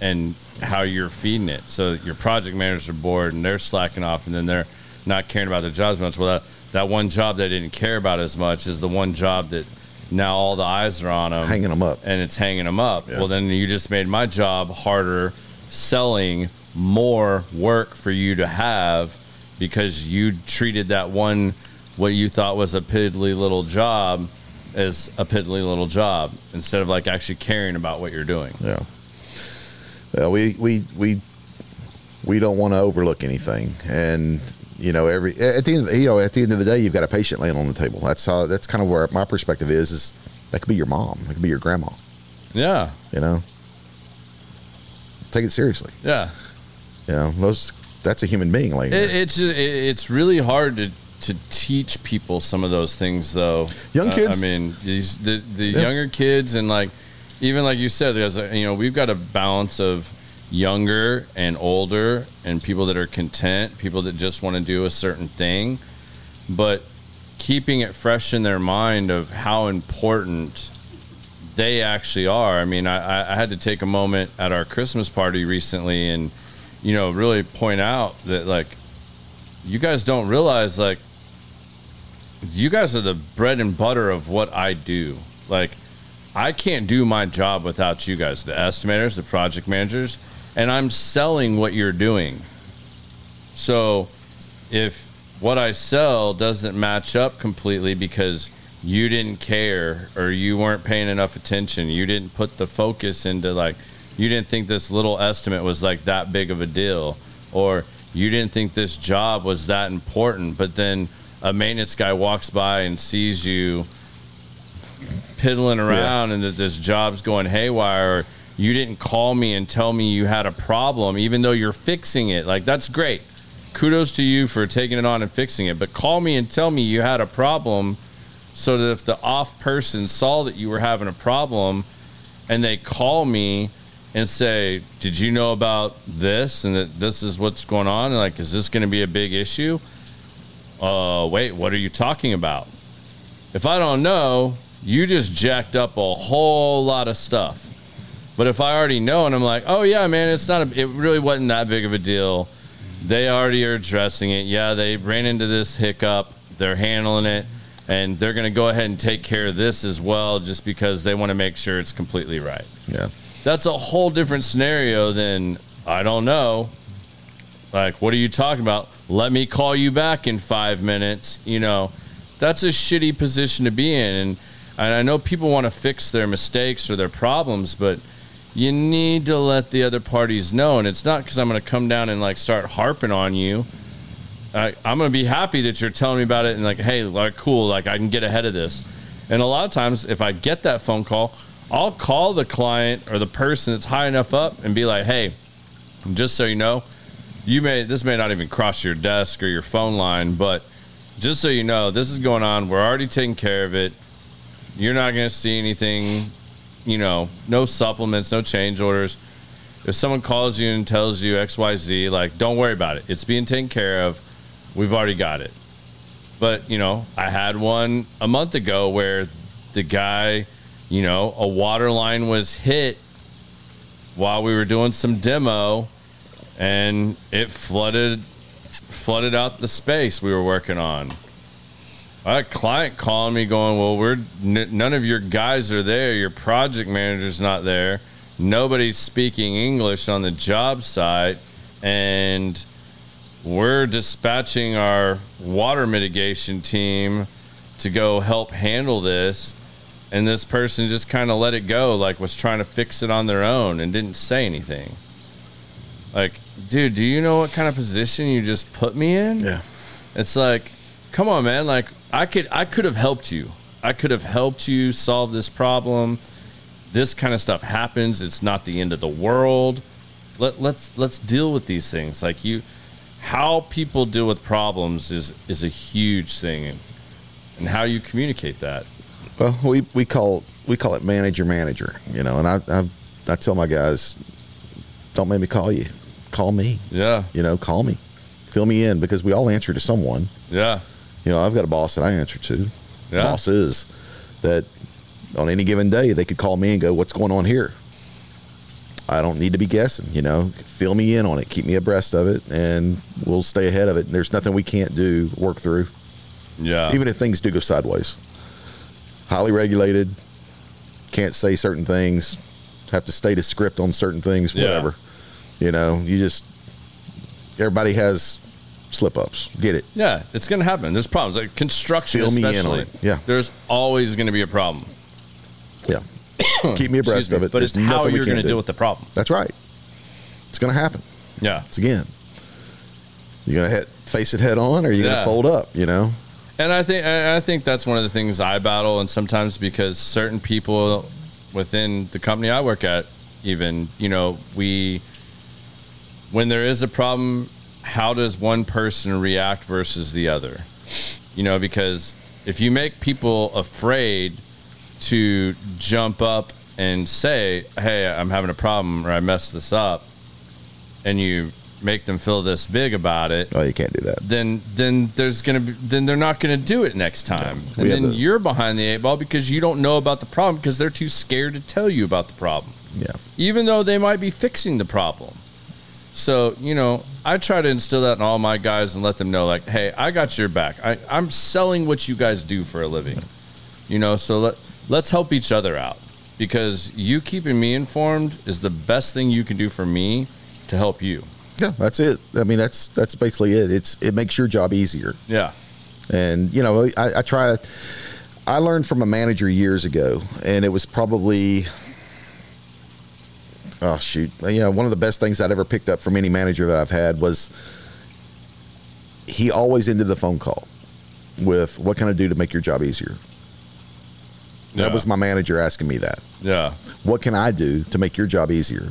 and how you're feeding it. So your project managers are bored and they're slacking off, and then they're not caring about their jobs much. Well, that, that one job they didn't care about as much is the one job that now all the eyes are on them, Hanging them up. and it's hanging them up. Yeah. Well, then you just made my job harder, selling more work for you to have because you treated that one what you thought was a piddly little job as a piddly little job instead of like actually caring about what you're doing. Yeah. Well, we we we we don't want to overlook anything, and you know, every at the end, of, you know, at the end of the day, you've got a patient laying on the table. That's how. That's kind of where my perspective is. Is that could be your mom, It could be your grandma. Yeah. You know, take it seriously. Yeah. You know, those that's a human being laying It, it's it's really hard to to teach people some of those things though. Young Uh, kids? I mean, these the the Yeah. younger kids and like even like you said, there's a, you know we've got a balance of younger and older and people that are content, people that just want to do a certain thing, but keeping it fresh in their mind of how important they actually are. I mean, I, I had to take a moment at our Christmas party recently and, you know, really point out that, like, you guys don't realize, like, you guys are the bread and butter of what I do. Like, I can't do my job without you guys, the estimators, the project managers, and I'm selling what you're doing. So if what I sell doesn't match up completely because you didn't care or you weren't paying enough attention, you didn't put the focus into like, you didn't think this little estimate was like that big of a deal, or you didn't think this job was that important, but then a maintenance guy walks by and sees you piddling around and that this job's going haywire or you didn't call me and tell me you had a problem even though you're fixing it. Like that's great. Kudos to you for taking it on and fixing it. But call me and tell me you had a problem so that if the off person saw that you were having a problem and they call me and say did you know about this and that this is what's going on? Like is this going to be a big issue? Uh wait what are you talking about? If I don't know, you just jacked up a whole lot of stuff. But if I already know and I'm like, oh yeah, man, it's not a, it really wasn't that big of a deal. They already are addressing it. Yeah, they ran into this hiccup. They're handling it, and they're going to go ahead and take care of this as well, just because they want to make sure it's completely right. yeah. That's a whole different scenario than I don't know. Like, what are you talking about? Let me call you back in five minutes. You know, that's a shitty position to be in. And, and I know people want to fix their mistakes or their problems, but you need to let the other parties know. And it's not because I'm going to come down and like start harping on you. I, I'm going to be happy that you're telling me about it and like, hey, like, cool, like I can get ahead of this. And a lot of times, if I get that phone call, I'll call the client or the person that's high enough up and be like, hey, just so you know, you may this may not even cross your desk or your phone line, but just so you know, this is going on. We're already taking care of it. You're not going to see anything, you know, no supplements, no change orders. If someone calls you and tells you XYZ, like, don't worry about it. It's being taken care of. We've already got it. But, you know, I had one a month ago where the guy, you know, a water line was hit while we were doing some demo and it flooded flooded out the space we were working on. I had a client calling me going, "Well, we're n- none of your guys are there. Your project manager's not there. Nobody's speaking English on the job site, and we're dispatching our water mitigation team to go help handle this." And this person just kind of let it go, like was trying to fix it on their own and didn't say anything. Like, dude, do you know what kind of position you just put me in? Yeah. It's like, come on, man. Like, I could, I could have helped you. I could have helped you solve this problem. This kind of stuff happens. It's not the end of the world. Let, let's let's deal with these things. Like you, how people deal with problems is is a huge thing, and, and how you communicate that. Well, we, we call we call it manager manager, you know, and I, I I tell my guys, don't make me call you, call me, Yeah, you know, call me, fill me in because we all answer to someone. yeah, You know, I've got a boss that I answer to. Yeah. Bosses that on any given day they could call me and go, "What's going on here?" I don't need to be guessing. You know, fill me in on it, keep me abreast of it, and we'll stay ahead of it. And There's nothing we can't do, work through, yeah. even if things do go sideways. Highly regulated, can't say certain things, have to stay to script on certain things, Yeah. whatever. You know, you just everybody has slip ups. Get it? Yeah, it's going to happen. There's problems like construction, Fill me in on especially. it. Yeah. there's always going to be a problem. Yeah. keep me abreast Excuse me, of it. But There's it's how nothing we you're going to do. deal with the problem. That's right. It's going to happen. Yeah, It's again. You're going to face it head on, or you're going Yeah. to fold up. You know. and I think I think that's one of the things I battle, and sometimes because certain people within the company I work at, even you know, we when there is a problem, how does one person react versus the other? You know, because if you make people afraid to jump up and say, "Hey, I'm having a problem," or "I messed this up," and you make them feel this big about it, Oh, you can't do that. then then there's gonna be then they're not gonna do it next time, and then the- you're behind the eight ball because you don't know about the problem because they're too scared to tell you about the problem, Yeah. even though they might be fixing the problem. So you know, I try to instill that in all my guys and let them know, like, hey, I got your back. I, I'm selling what you guys do for a living, you know. So let let's help each other out because you keeping me informed is the best thing you can do for me to help you. Yeah, that's it. I mean, that's that's basically it. It's it makes your job easier. Yeah, And you know, I, I try. I learned from a manager years ago, and it was probably, oh shoot, you know, one of the best things I'd ever picked up from any manager that I've had was he always ended the phone call with, "What can I do to make your job easier?" yeah. That was my manager asking me that. yeah. What can I do to make your job easier?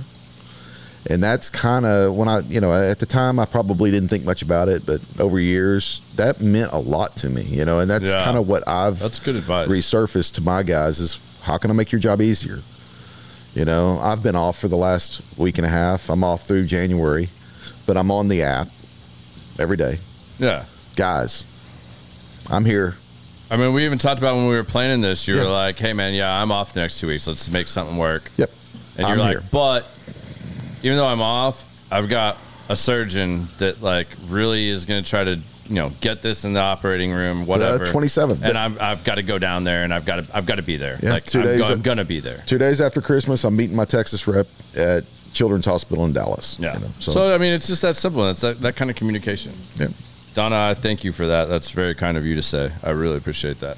And that's kind of when I, you know, at the time I probably didn't think much about it, but over years that meant a lot to me, you know, and that's Yeah. kind of what I've That's good advice. resurfaced to my guys is how can I make your job easier? You know, I've been off for the last week and a half. I'm off through January, but I'm on the app every day. Yeah. Guys, I'm here. I mean, we even talked about when we were planning this. You Yeah. were like, "Hey, man, yeah, I'm off the next two weeks. Let's make something work." Yep. And I'm you're like, here. "But even though I'm off, I've got a surgeon that like really is going to try to, you know, get this in the operating room, uh, whatever." 27th. and I've, I've got to go down there, and I've got to I've got to be there. Yeah, like, two I'm, days go- I'm gonna be there. Two days after Christmas, I'm meeting my Texas rep at Children's Hospital in Dallas. Yeah. you know, so, I mean, it's just that simple. It's that, that kind of communication. yeah. Donna, I thank you for that. That's very kind of you to say. I really appreciate that.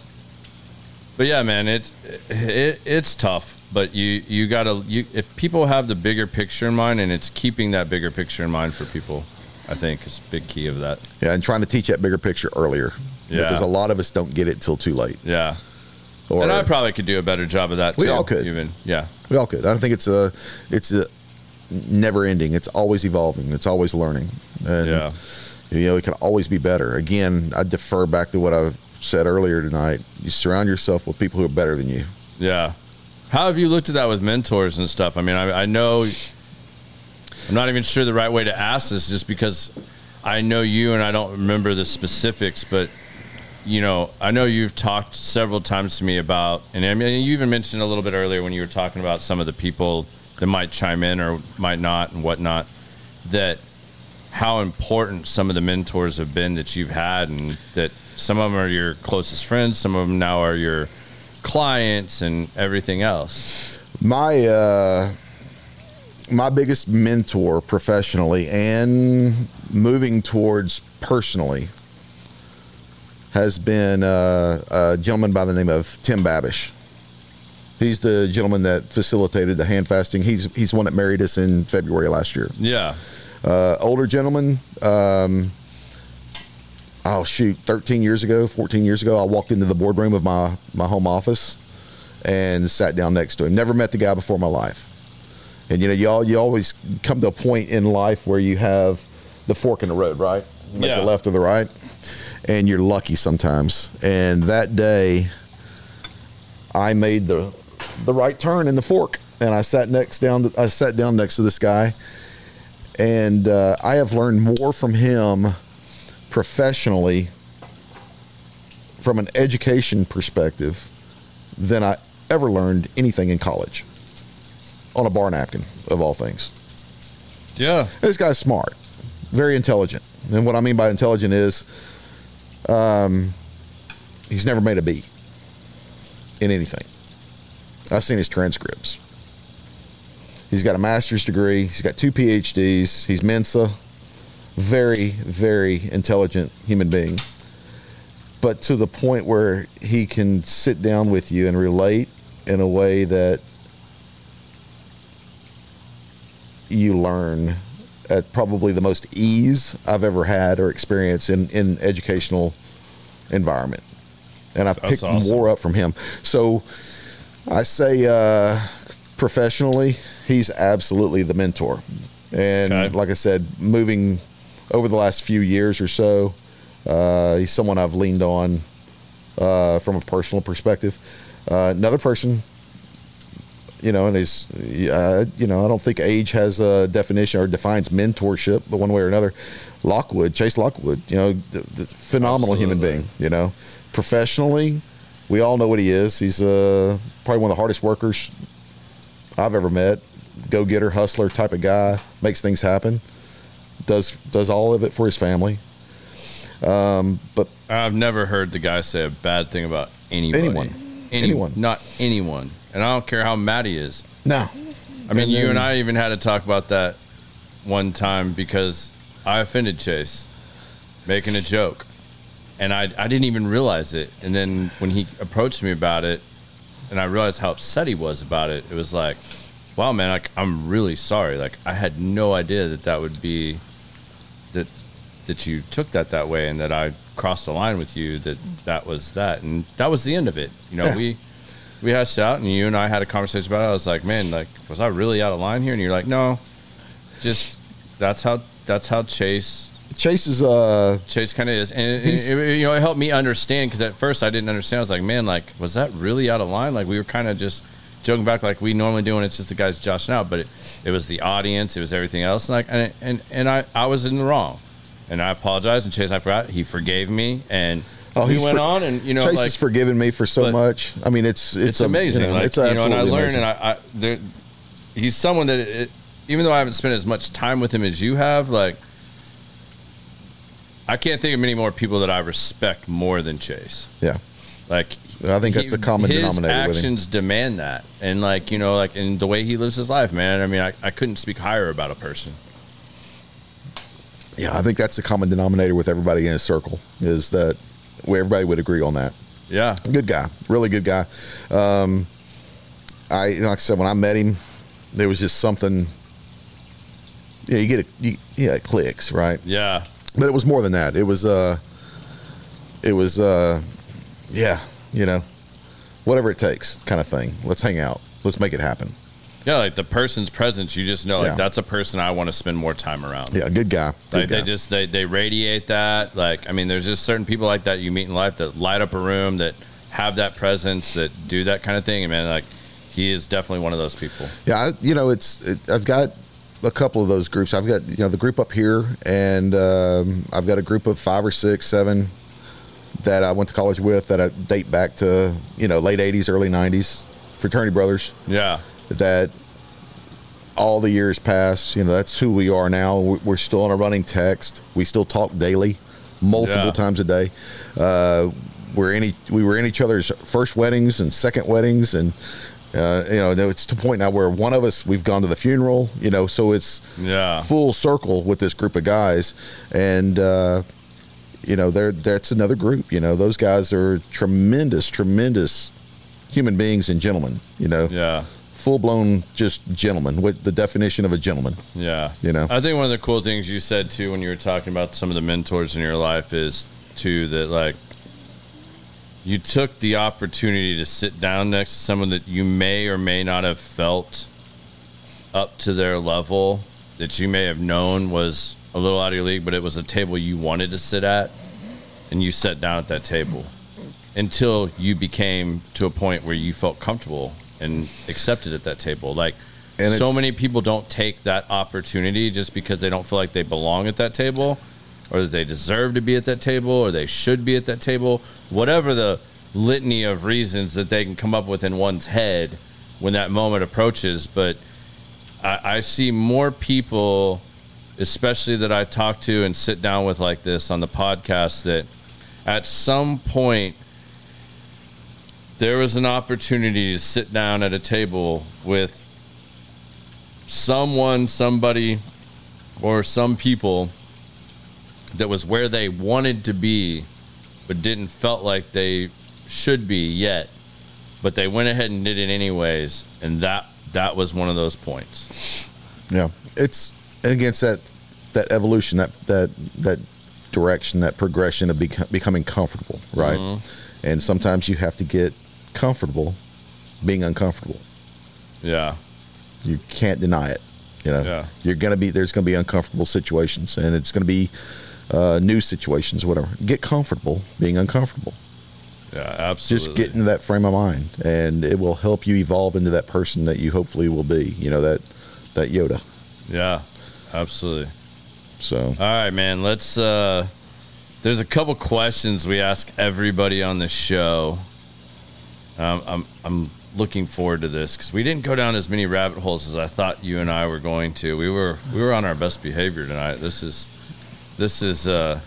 But yeah, man, it's it, it's tough. But you you gotta you if people have the bigger picture in mind, and it's keeping that bigger picture in mind for people, I think is a big key of that. Yeah, and trying to teach that bigger picture earlier. Yeah. Because a lot of us don't get it till too late. Yeah, Or and I probably could do a better job of that. We too, all could. even yeah, we all could. I don't think it's a it's a never ending. It's always evolving. It's always learning. And yeah, you know, it can always be better. Again, I defer back to what I said earlier tonight. You surround yourself with people who are better than you. yeah. How have you looked at that with mentors and stuff? I mean, I, I know I'm not even sure the right way to ask this, just because I know you and I don't remember the specifics, but you know, I know you've talked several times to me about, and I mean, you even mentioned a little bit earlier when you were talking about some of the people that might chime in or might not and whatnot, that how important some of the mentors have been that you've had, and that some of them are your closest friends, some of them now are your clients, and everything else. My uh, my biggest mentor professionally and moving towards personally has been uh, a gentleman by the name of Tim Babish. He's the gentleman that facilitated the hand fasting. He's he's the one that married us in February last year. Yeah, Uh, older gentleman. Um, oh shoot, 13 years ago, 14 years ago, I walked into the boardroom of my my home office and sat down next to him. Never met the guy before in my life. And you know, you all you always come to a point in life where you have the fork in the road, right? You make Yeah. the left or the right, and you're lucky sometimes. And that day, I made the the right turn in the fork, and I sat next down. I sat down next to this guy, and uh, I have learned more from him professionally, from an education perspective, than I ever learned anything in college. On a bar napkin, of all things. Yeah. This guy's smart, very intelligent. And what I mean by intelligent is, um, he's never made a B in anything. I've seen his transcripts. He's got a master's degree. He's got two PhDs. He's Mensa. Very, very intelligent human being. But to the point where he can sit down with you and relate in a way that you learn at probably the most ease I've ever had or experienced in in educational environment, and I've That's picked awesome. more up from him. So I say uh, professionally, he's absolutely the mentor, and Okay. like I said, moving over the last few years or so, uh, he's someone I've leaned on uh, from a personal perspective. Uh, another person you know, and he's, uh, you know, I don't think age has a definition or defines mentorship, but one way or another, Lockwood, Chase Lockwood, you know, the, the phenomenal human being, you know, professionally, we all know what he is. He's uh, probably one of the hardest workers I've ever met, go getter, hustler type of guy, makes things happen, does does all of it for his family. Um, but I've never heard the guy say a bad thing about anybody. Anyone. Any- Anyone. Not anyone. And I don't care how mad he is. no, I mean, you and I even had to talk about that one time because I offended Chase making a joke. And I, I didn't even realize it. And then when he approached me about it and I realized how upset he was about it, it was like, wow, man, like, I'm really sorry. Like, I had no idea that that would be that that you took that that way and that I crossed the line with you that that was that and that was the end of it you know Yeah. we we hashed out and you and I had a conversation about it. I was like man like was I really out of line here? And you're like no just that's how that's how Chase Chase is uh, Chase kind of is. And it, it- you know it helped me understand because at first I didn't understand. I was like man like was that really out of line? Like we were kind of just joking back like we normally do and it's just the guys joshing out but it, it was the audience it was everything else. And like and and, and I, I was in the wrong. And I apologized and Chase I forgot he forgave me. And Oh, he went for- on and you know Chase like has forgiven me for so much. I mean, it's it's, it's, amazing You know, like it's you know and I amazing. and I, I there, he's someone that it, even though I haven't spent as much time with him as you have like I can't think of many more people that I respect more than Chase. yeah. Like I think that's a common his denominator with him. actions demand that, and like you know, like in the way he lives his life, man. I mean, I, I couldn't speak higher about a person. Yeah, I think that's the common denominator with everybody in his circle is that where everybody would agree on that. Yeah, Good guy, really good guy. Um, I like I said when I met him, there was just something. Yeah, you get it. You, yeah, it clicks, right? yeah, But it was more than that. It was uh, it was uh, yeah, you know, whatever it takes, kind of thing. Let's hang out. Let's make it happen. Yeah. Like the person's presence, you just know, Yeah. like that's a person I want to spend more time around. Yeah, good guy. Good Like they just they they radiate that. Like I mean, there's just certain people like that you meet in life that light up a room, that have that presence, that do that kind of thing. And man, like he is definitely one of those people. Yeah, I, you know, it's it, I've got a couple of those groups. I've got you know the group up here, and um, I've got a group of five or six, seven that I went to college with that I date back to you know late '80s, early '90s, fraternity brothers. Yeah, That all the years past, you know, that's who we are now. We- We're still on a running text. We still talk daily, multiple Yeah. times a day. Uh, we're in each, we were in each other's first weddings and second weddings, and uh, you know, it's to the point now where one of us we've gone to the funeral. You know, so it's yeah, full circle with this group of guys, and uh, you know, they're that's another group. You know, those guys are tremendous, tremendous human beings and gentlemen. You know, yeah. Full blown just gentleman. What the definition of a gentleman? Yeah. You know? I think one of the cool things you said too when you were talking about some of the mentors in your life is too that like you took the opportunity to sit down next to someone that you may or may not have felt up to their level that you may have known was a little out of your league, but it was a table you wanted to sit at, and you sat down at that table until you became to a point where you felt comfortable and accepted at that table. Like And so many people don't take that opportunity just because they don't feel like they belong at that table or that they deserve to be at that table or they should be at that table. Whatever the litany of reasons that they can come up with in one's head when that moment approaches, but I, I see more people, especially that I talk to and sit down with like this on the podcast, that at some point there was an opportunity to sit down at a table with someone, somebody, or some people that was where they wanted to be, but didn't felt like they should be yet. But they went ahead and did it anyways, and that that was one of those points. Yeah, it's and against that that evolution, that that that direction, that progression of bec- becoming comfortable, right? Mm-hmm. And sometimes you have to get comfortable being uncomfortable. Yeah, You can't deny it. You know, Yeah. you're gonna be there's gonna be uncomfortable situations, and it's gonna be uh, new situations, whatever. Get comfortable being uncomfortable. yeah, absolutely. Just get into that frame of mind, and it will help you evolve into that person that you hopefully will be. You know that that Yoda. Yeah, absolutely. So All right, man. Let's. uh There's a couple questions we ask everybody on the show. Um, I'm I'm looking forward to this because we didn't go down as many rabbit holes as I thought you and I were going to. We were we were on our best behavior tonight. This is this is uh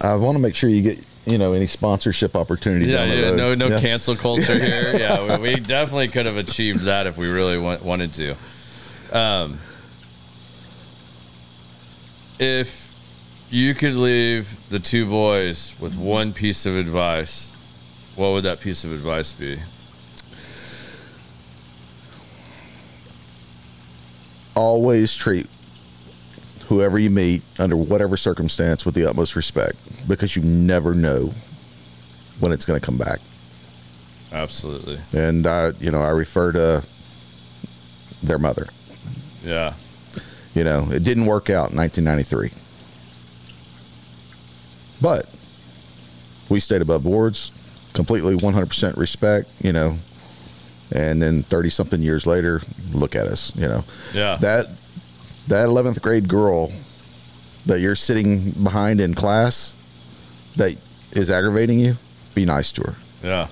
I want to make sure you get you know any sponsorship opportunity. yeah, yeah no no Yeah. cancel culture here. Yeah, we, we definitely could have achieved that if we really want, wanted to. Um, if you could leave the two boys with one piece of advice, what would that piece of advice be? Always treat whoever you meet under whatever circumstance with the utmost respect because you never know when it's going to come back. Absolutely. And I, you know, I refer to their mother. Yeah. You know, it didn't work out in 1993. But we stayed above boards, completely 100% respect, you know. And then 30 something years later, look at us, you know. Yeah. That that 11th grade girl that you're sitting behind in class that is aggravating you, be nice to her. yeah.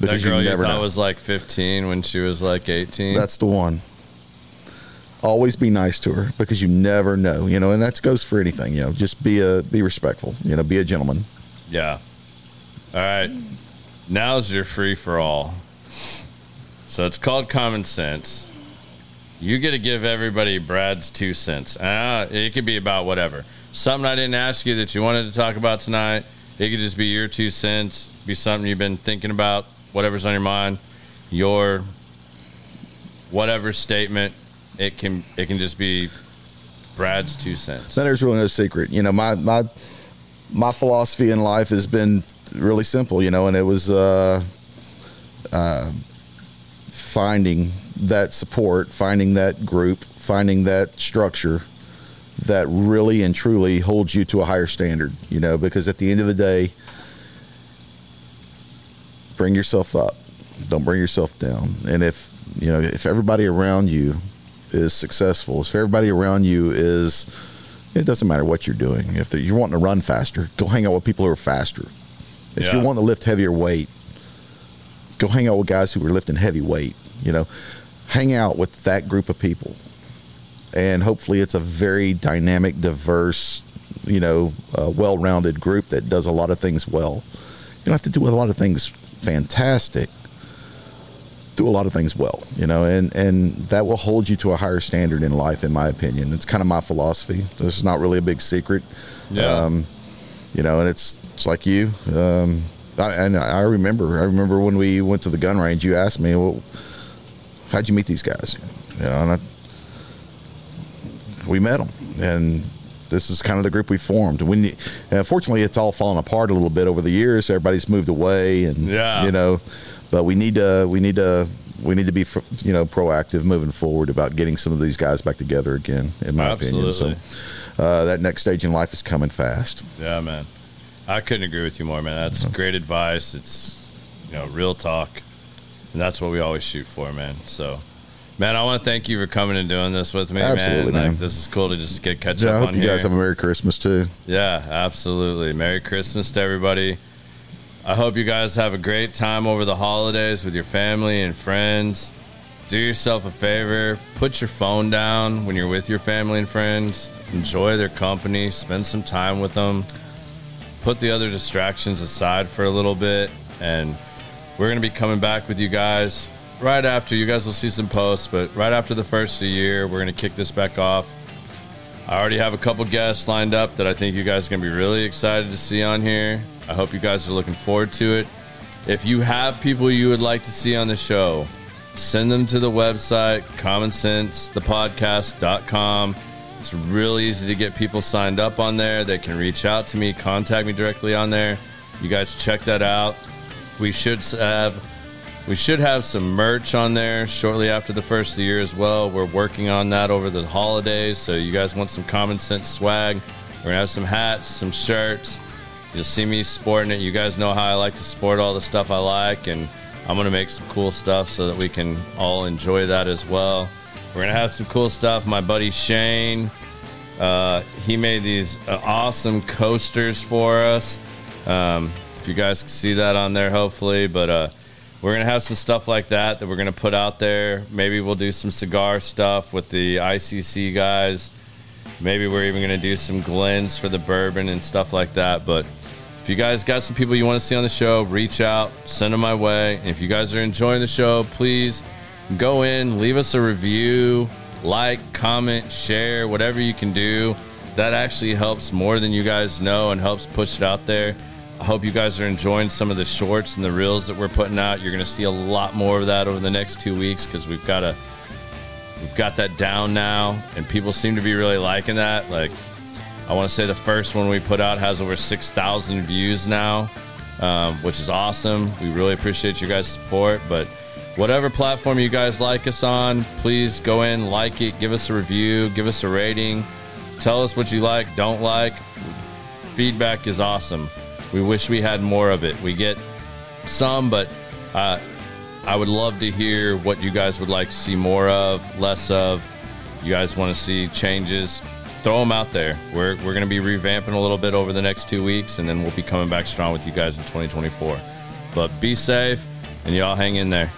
Because that girl you you, thought know. was like 15 when she was like 18. That's the one. Always be nice to her because you never know, you know, and that goes for anything, you know. Just be a be respectful, you know, be a gentleman. Yeah. All right. Now's your free for all. So it's called Common Cents. You get to give everybody Brad's two cents. Uh, it could be about whatever. Something I didn't ask you that you wanted to talk about tonight. It could just be your two cents, be something you've been thinking about, whatever's on your mind, your whatever statement. It can it can just be Brad's two cents. So there's really no secret. You know, my my my philosophy in life has been really simple, you know, and it was uh, uh, finding that support, finding that group, finding that structure that really and truly holds you to a higher standard, you know, because at the end of the day, bring yourself up. Don't bring yourself down. And if, you know, if everybody around you is successful, if everybody around you is, it doesn't matter what you're doing. If you're wanting to run faster, go hang out with people who are faster. If Yeah. you're wanting to lift heavier weight, go hang out with guys who are lifting heavy weight. You know, hang out with that group of people, and hopefully, it's a very dynamic, diverse, you know, uh, well-rounded group that does a lot of things well. You don't have to do a lot of things fantastic. Do a lot of things well, you know, and and that will hold you to a higher standard in life, in my opinion. It's kind of my philosophy. This is not really a big secret Yeah. um, you know, and it's it's like you. Um, I, and I remember, I remember when we went to the gun range. You asked me, "Well, how'd you meet these guys?" You know, and I, we met them, and this is kind of the group we formed. When you, fortunately, it's all fallen apart a little bit over the years. Everybody's moved away, and Yeah. you know, but we need to, we need to. We need to be, you know, proactive moving forward about getting some of these guys back together again. In my opinion, so uh, that next stage in life is coming fast. Yeah, man. I couldn't agree with you more, man. That's great advice. It's you know real talk, and that's what we always shoot for, man. So, man, I want to thank you for coming and doing this with me, Absolutely, man. man. Like, this is cool to just get catch Yeah, I up hope on you here. guys have a Merry Christmas too. Yeah, absolutely. Merry Christmas to everybody. I hope you guys have a great time over the holidays with your family and friends. Do yourself a favor, put your phone down when you're with your family and friends. Enjoy their company, spend some time with them. Put the other distractions aside for a little bit, and we're going to be coming back with you guys right after. You guys will see some posts, but right after the first of the year, we're going to kick this back off. I already have a couple guests lined up that I think you guys are going to be really excited to see on here. I hope you guys are looking forward to it. If you have people you would like to see on the show, send them to the website, commonsensethepodcast.com. It's really easy to get people signed up on there. They can reach out to me, contact me directly on there. You guys check that out. We should have we should have some merch on there shortly after the first of the year as well. We're working on that over the holidays. So you guys want some Common Cents swag? We're gonna have some hats, some shirts. You'll see me sporting it. You guys know how I like to sport all the stuff I like, and I'm gonna make some cool stuff so that we can all enjoy that as well. We're gonna have some cool stuff. My buddy Shane, uh, he made these uh, awesome coasters for us. Um, if you guys can see that on there, hopefully, but uh, we're gonna have some stuff like that that we're gonna put out there. Maybe we'll do some cigar stuff with the ICC guys. Maybe we're even gonna do some Glens for the bourbon and stuff like that. But if you guys got some people you want to see on the show, reach out, send them my way. And if you guys are enjoying the show, please go in, leave us a review, like, comment, share, whatever you can do. That actually helps more than you guys know and helps push it out there. I hope you guys are enjoying some of the shorts and the reels that we're putting out. You're going to see a lot more of that over the next two weeks because we've got a we've got that down now, and people seem to be really liking that. Like, I want to say the first one we put out has over six thousand views now, um, which is awesome. We really appreciate you guys' support. But whatever platform you guys like us on, please go in, like it, give us a review, give us a rating, tell us what you like, don't like. Feedback is awesome. We wish we had more of it. We get some, but uh, I would love to hear what you guys would like to see more of, less of. You guys want to see changes? Throw them out there. We're, we're going to be revamping a little bit over the next two weeks, and then we'll be coming back strong with you guys in 2024. But be safe, and y'all hang in there.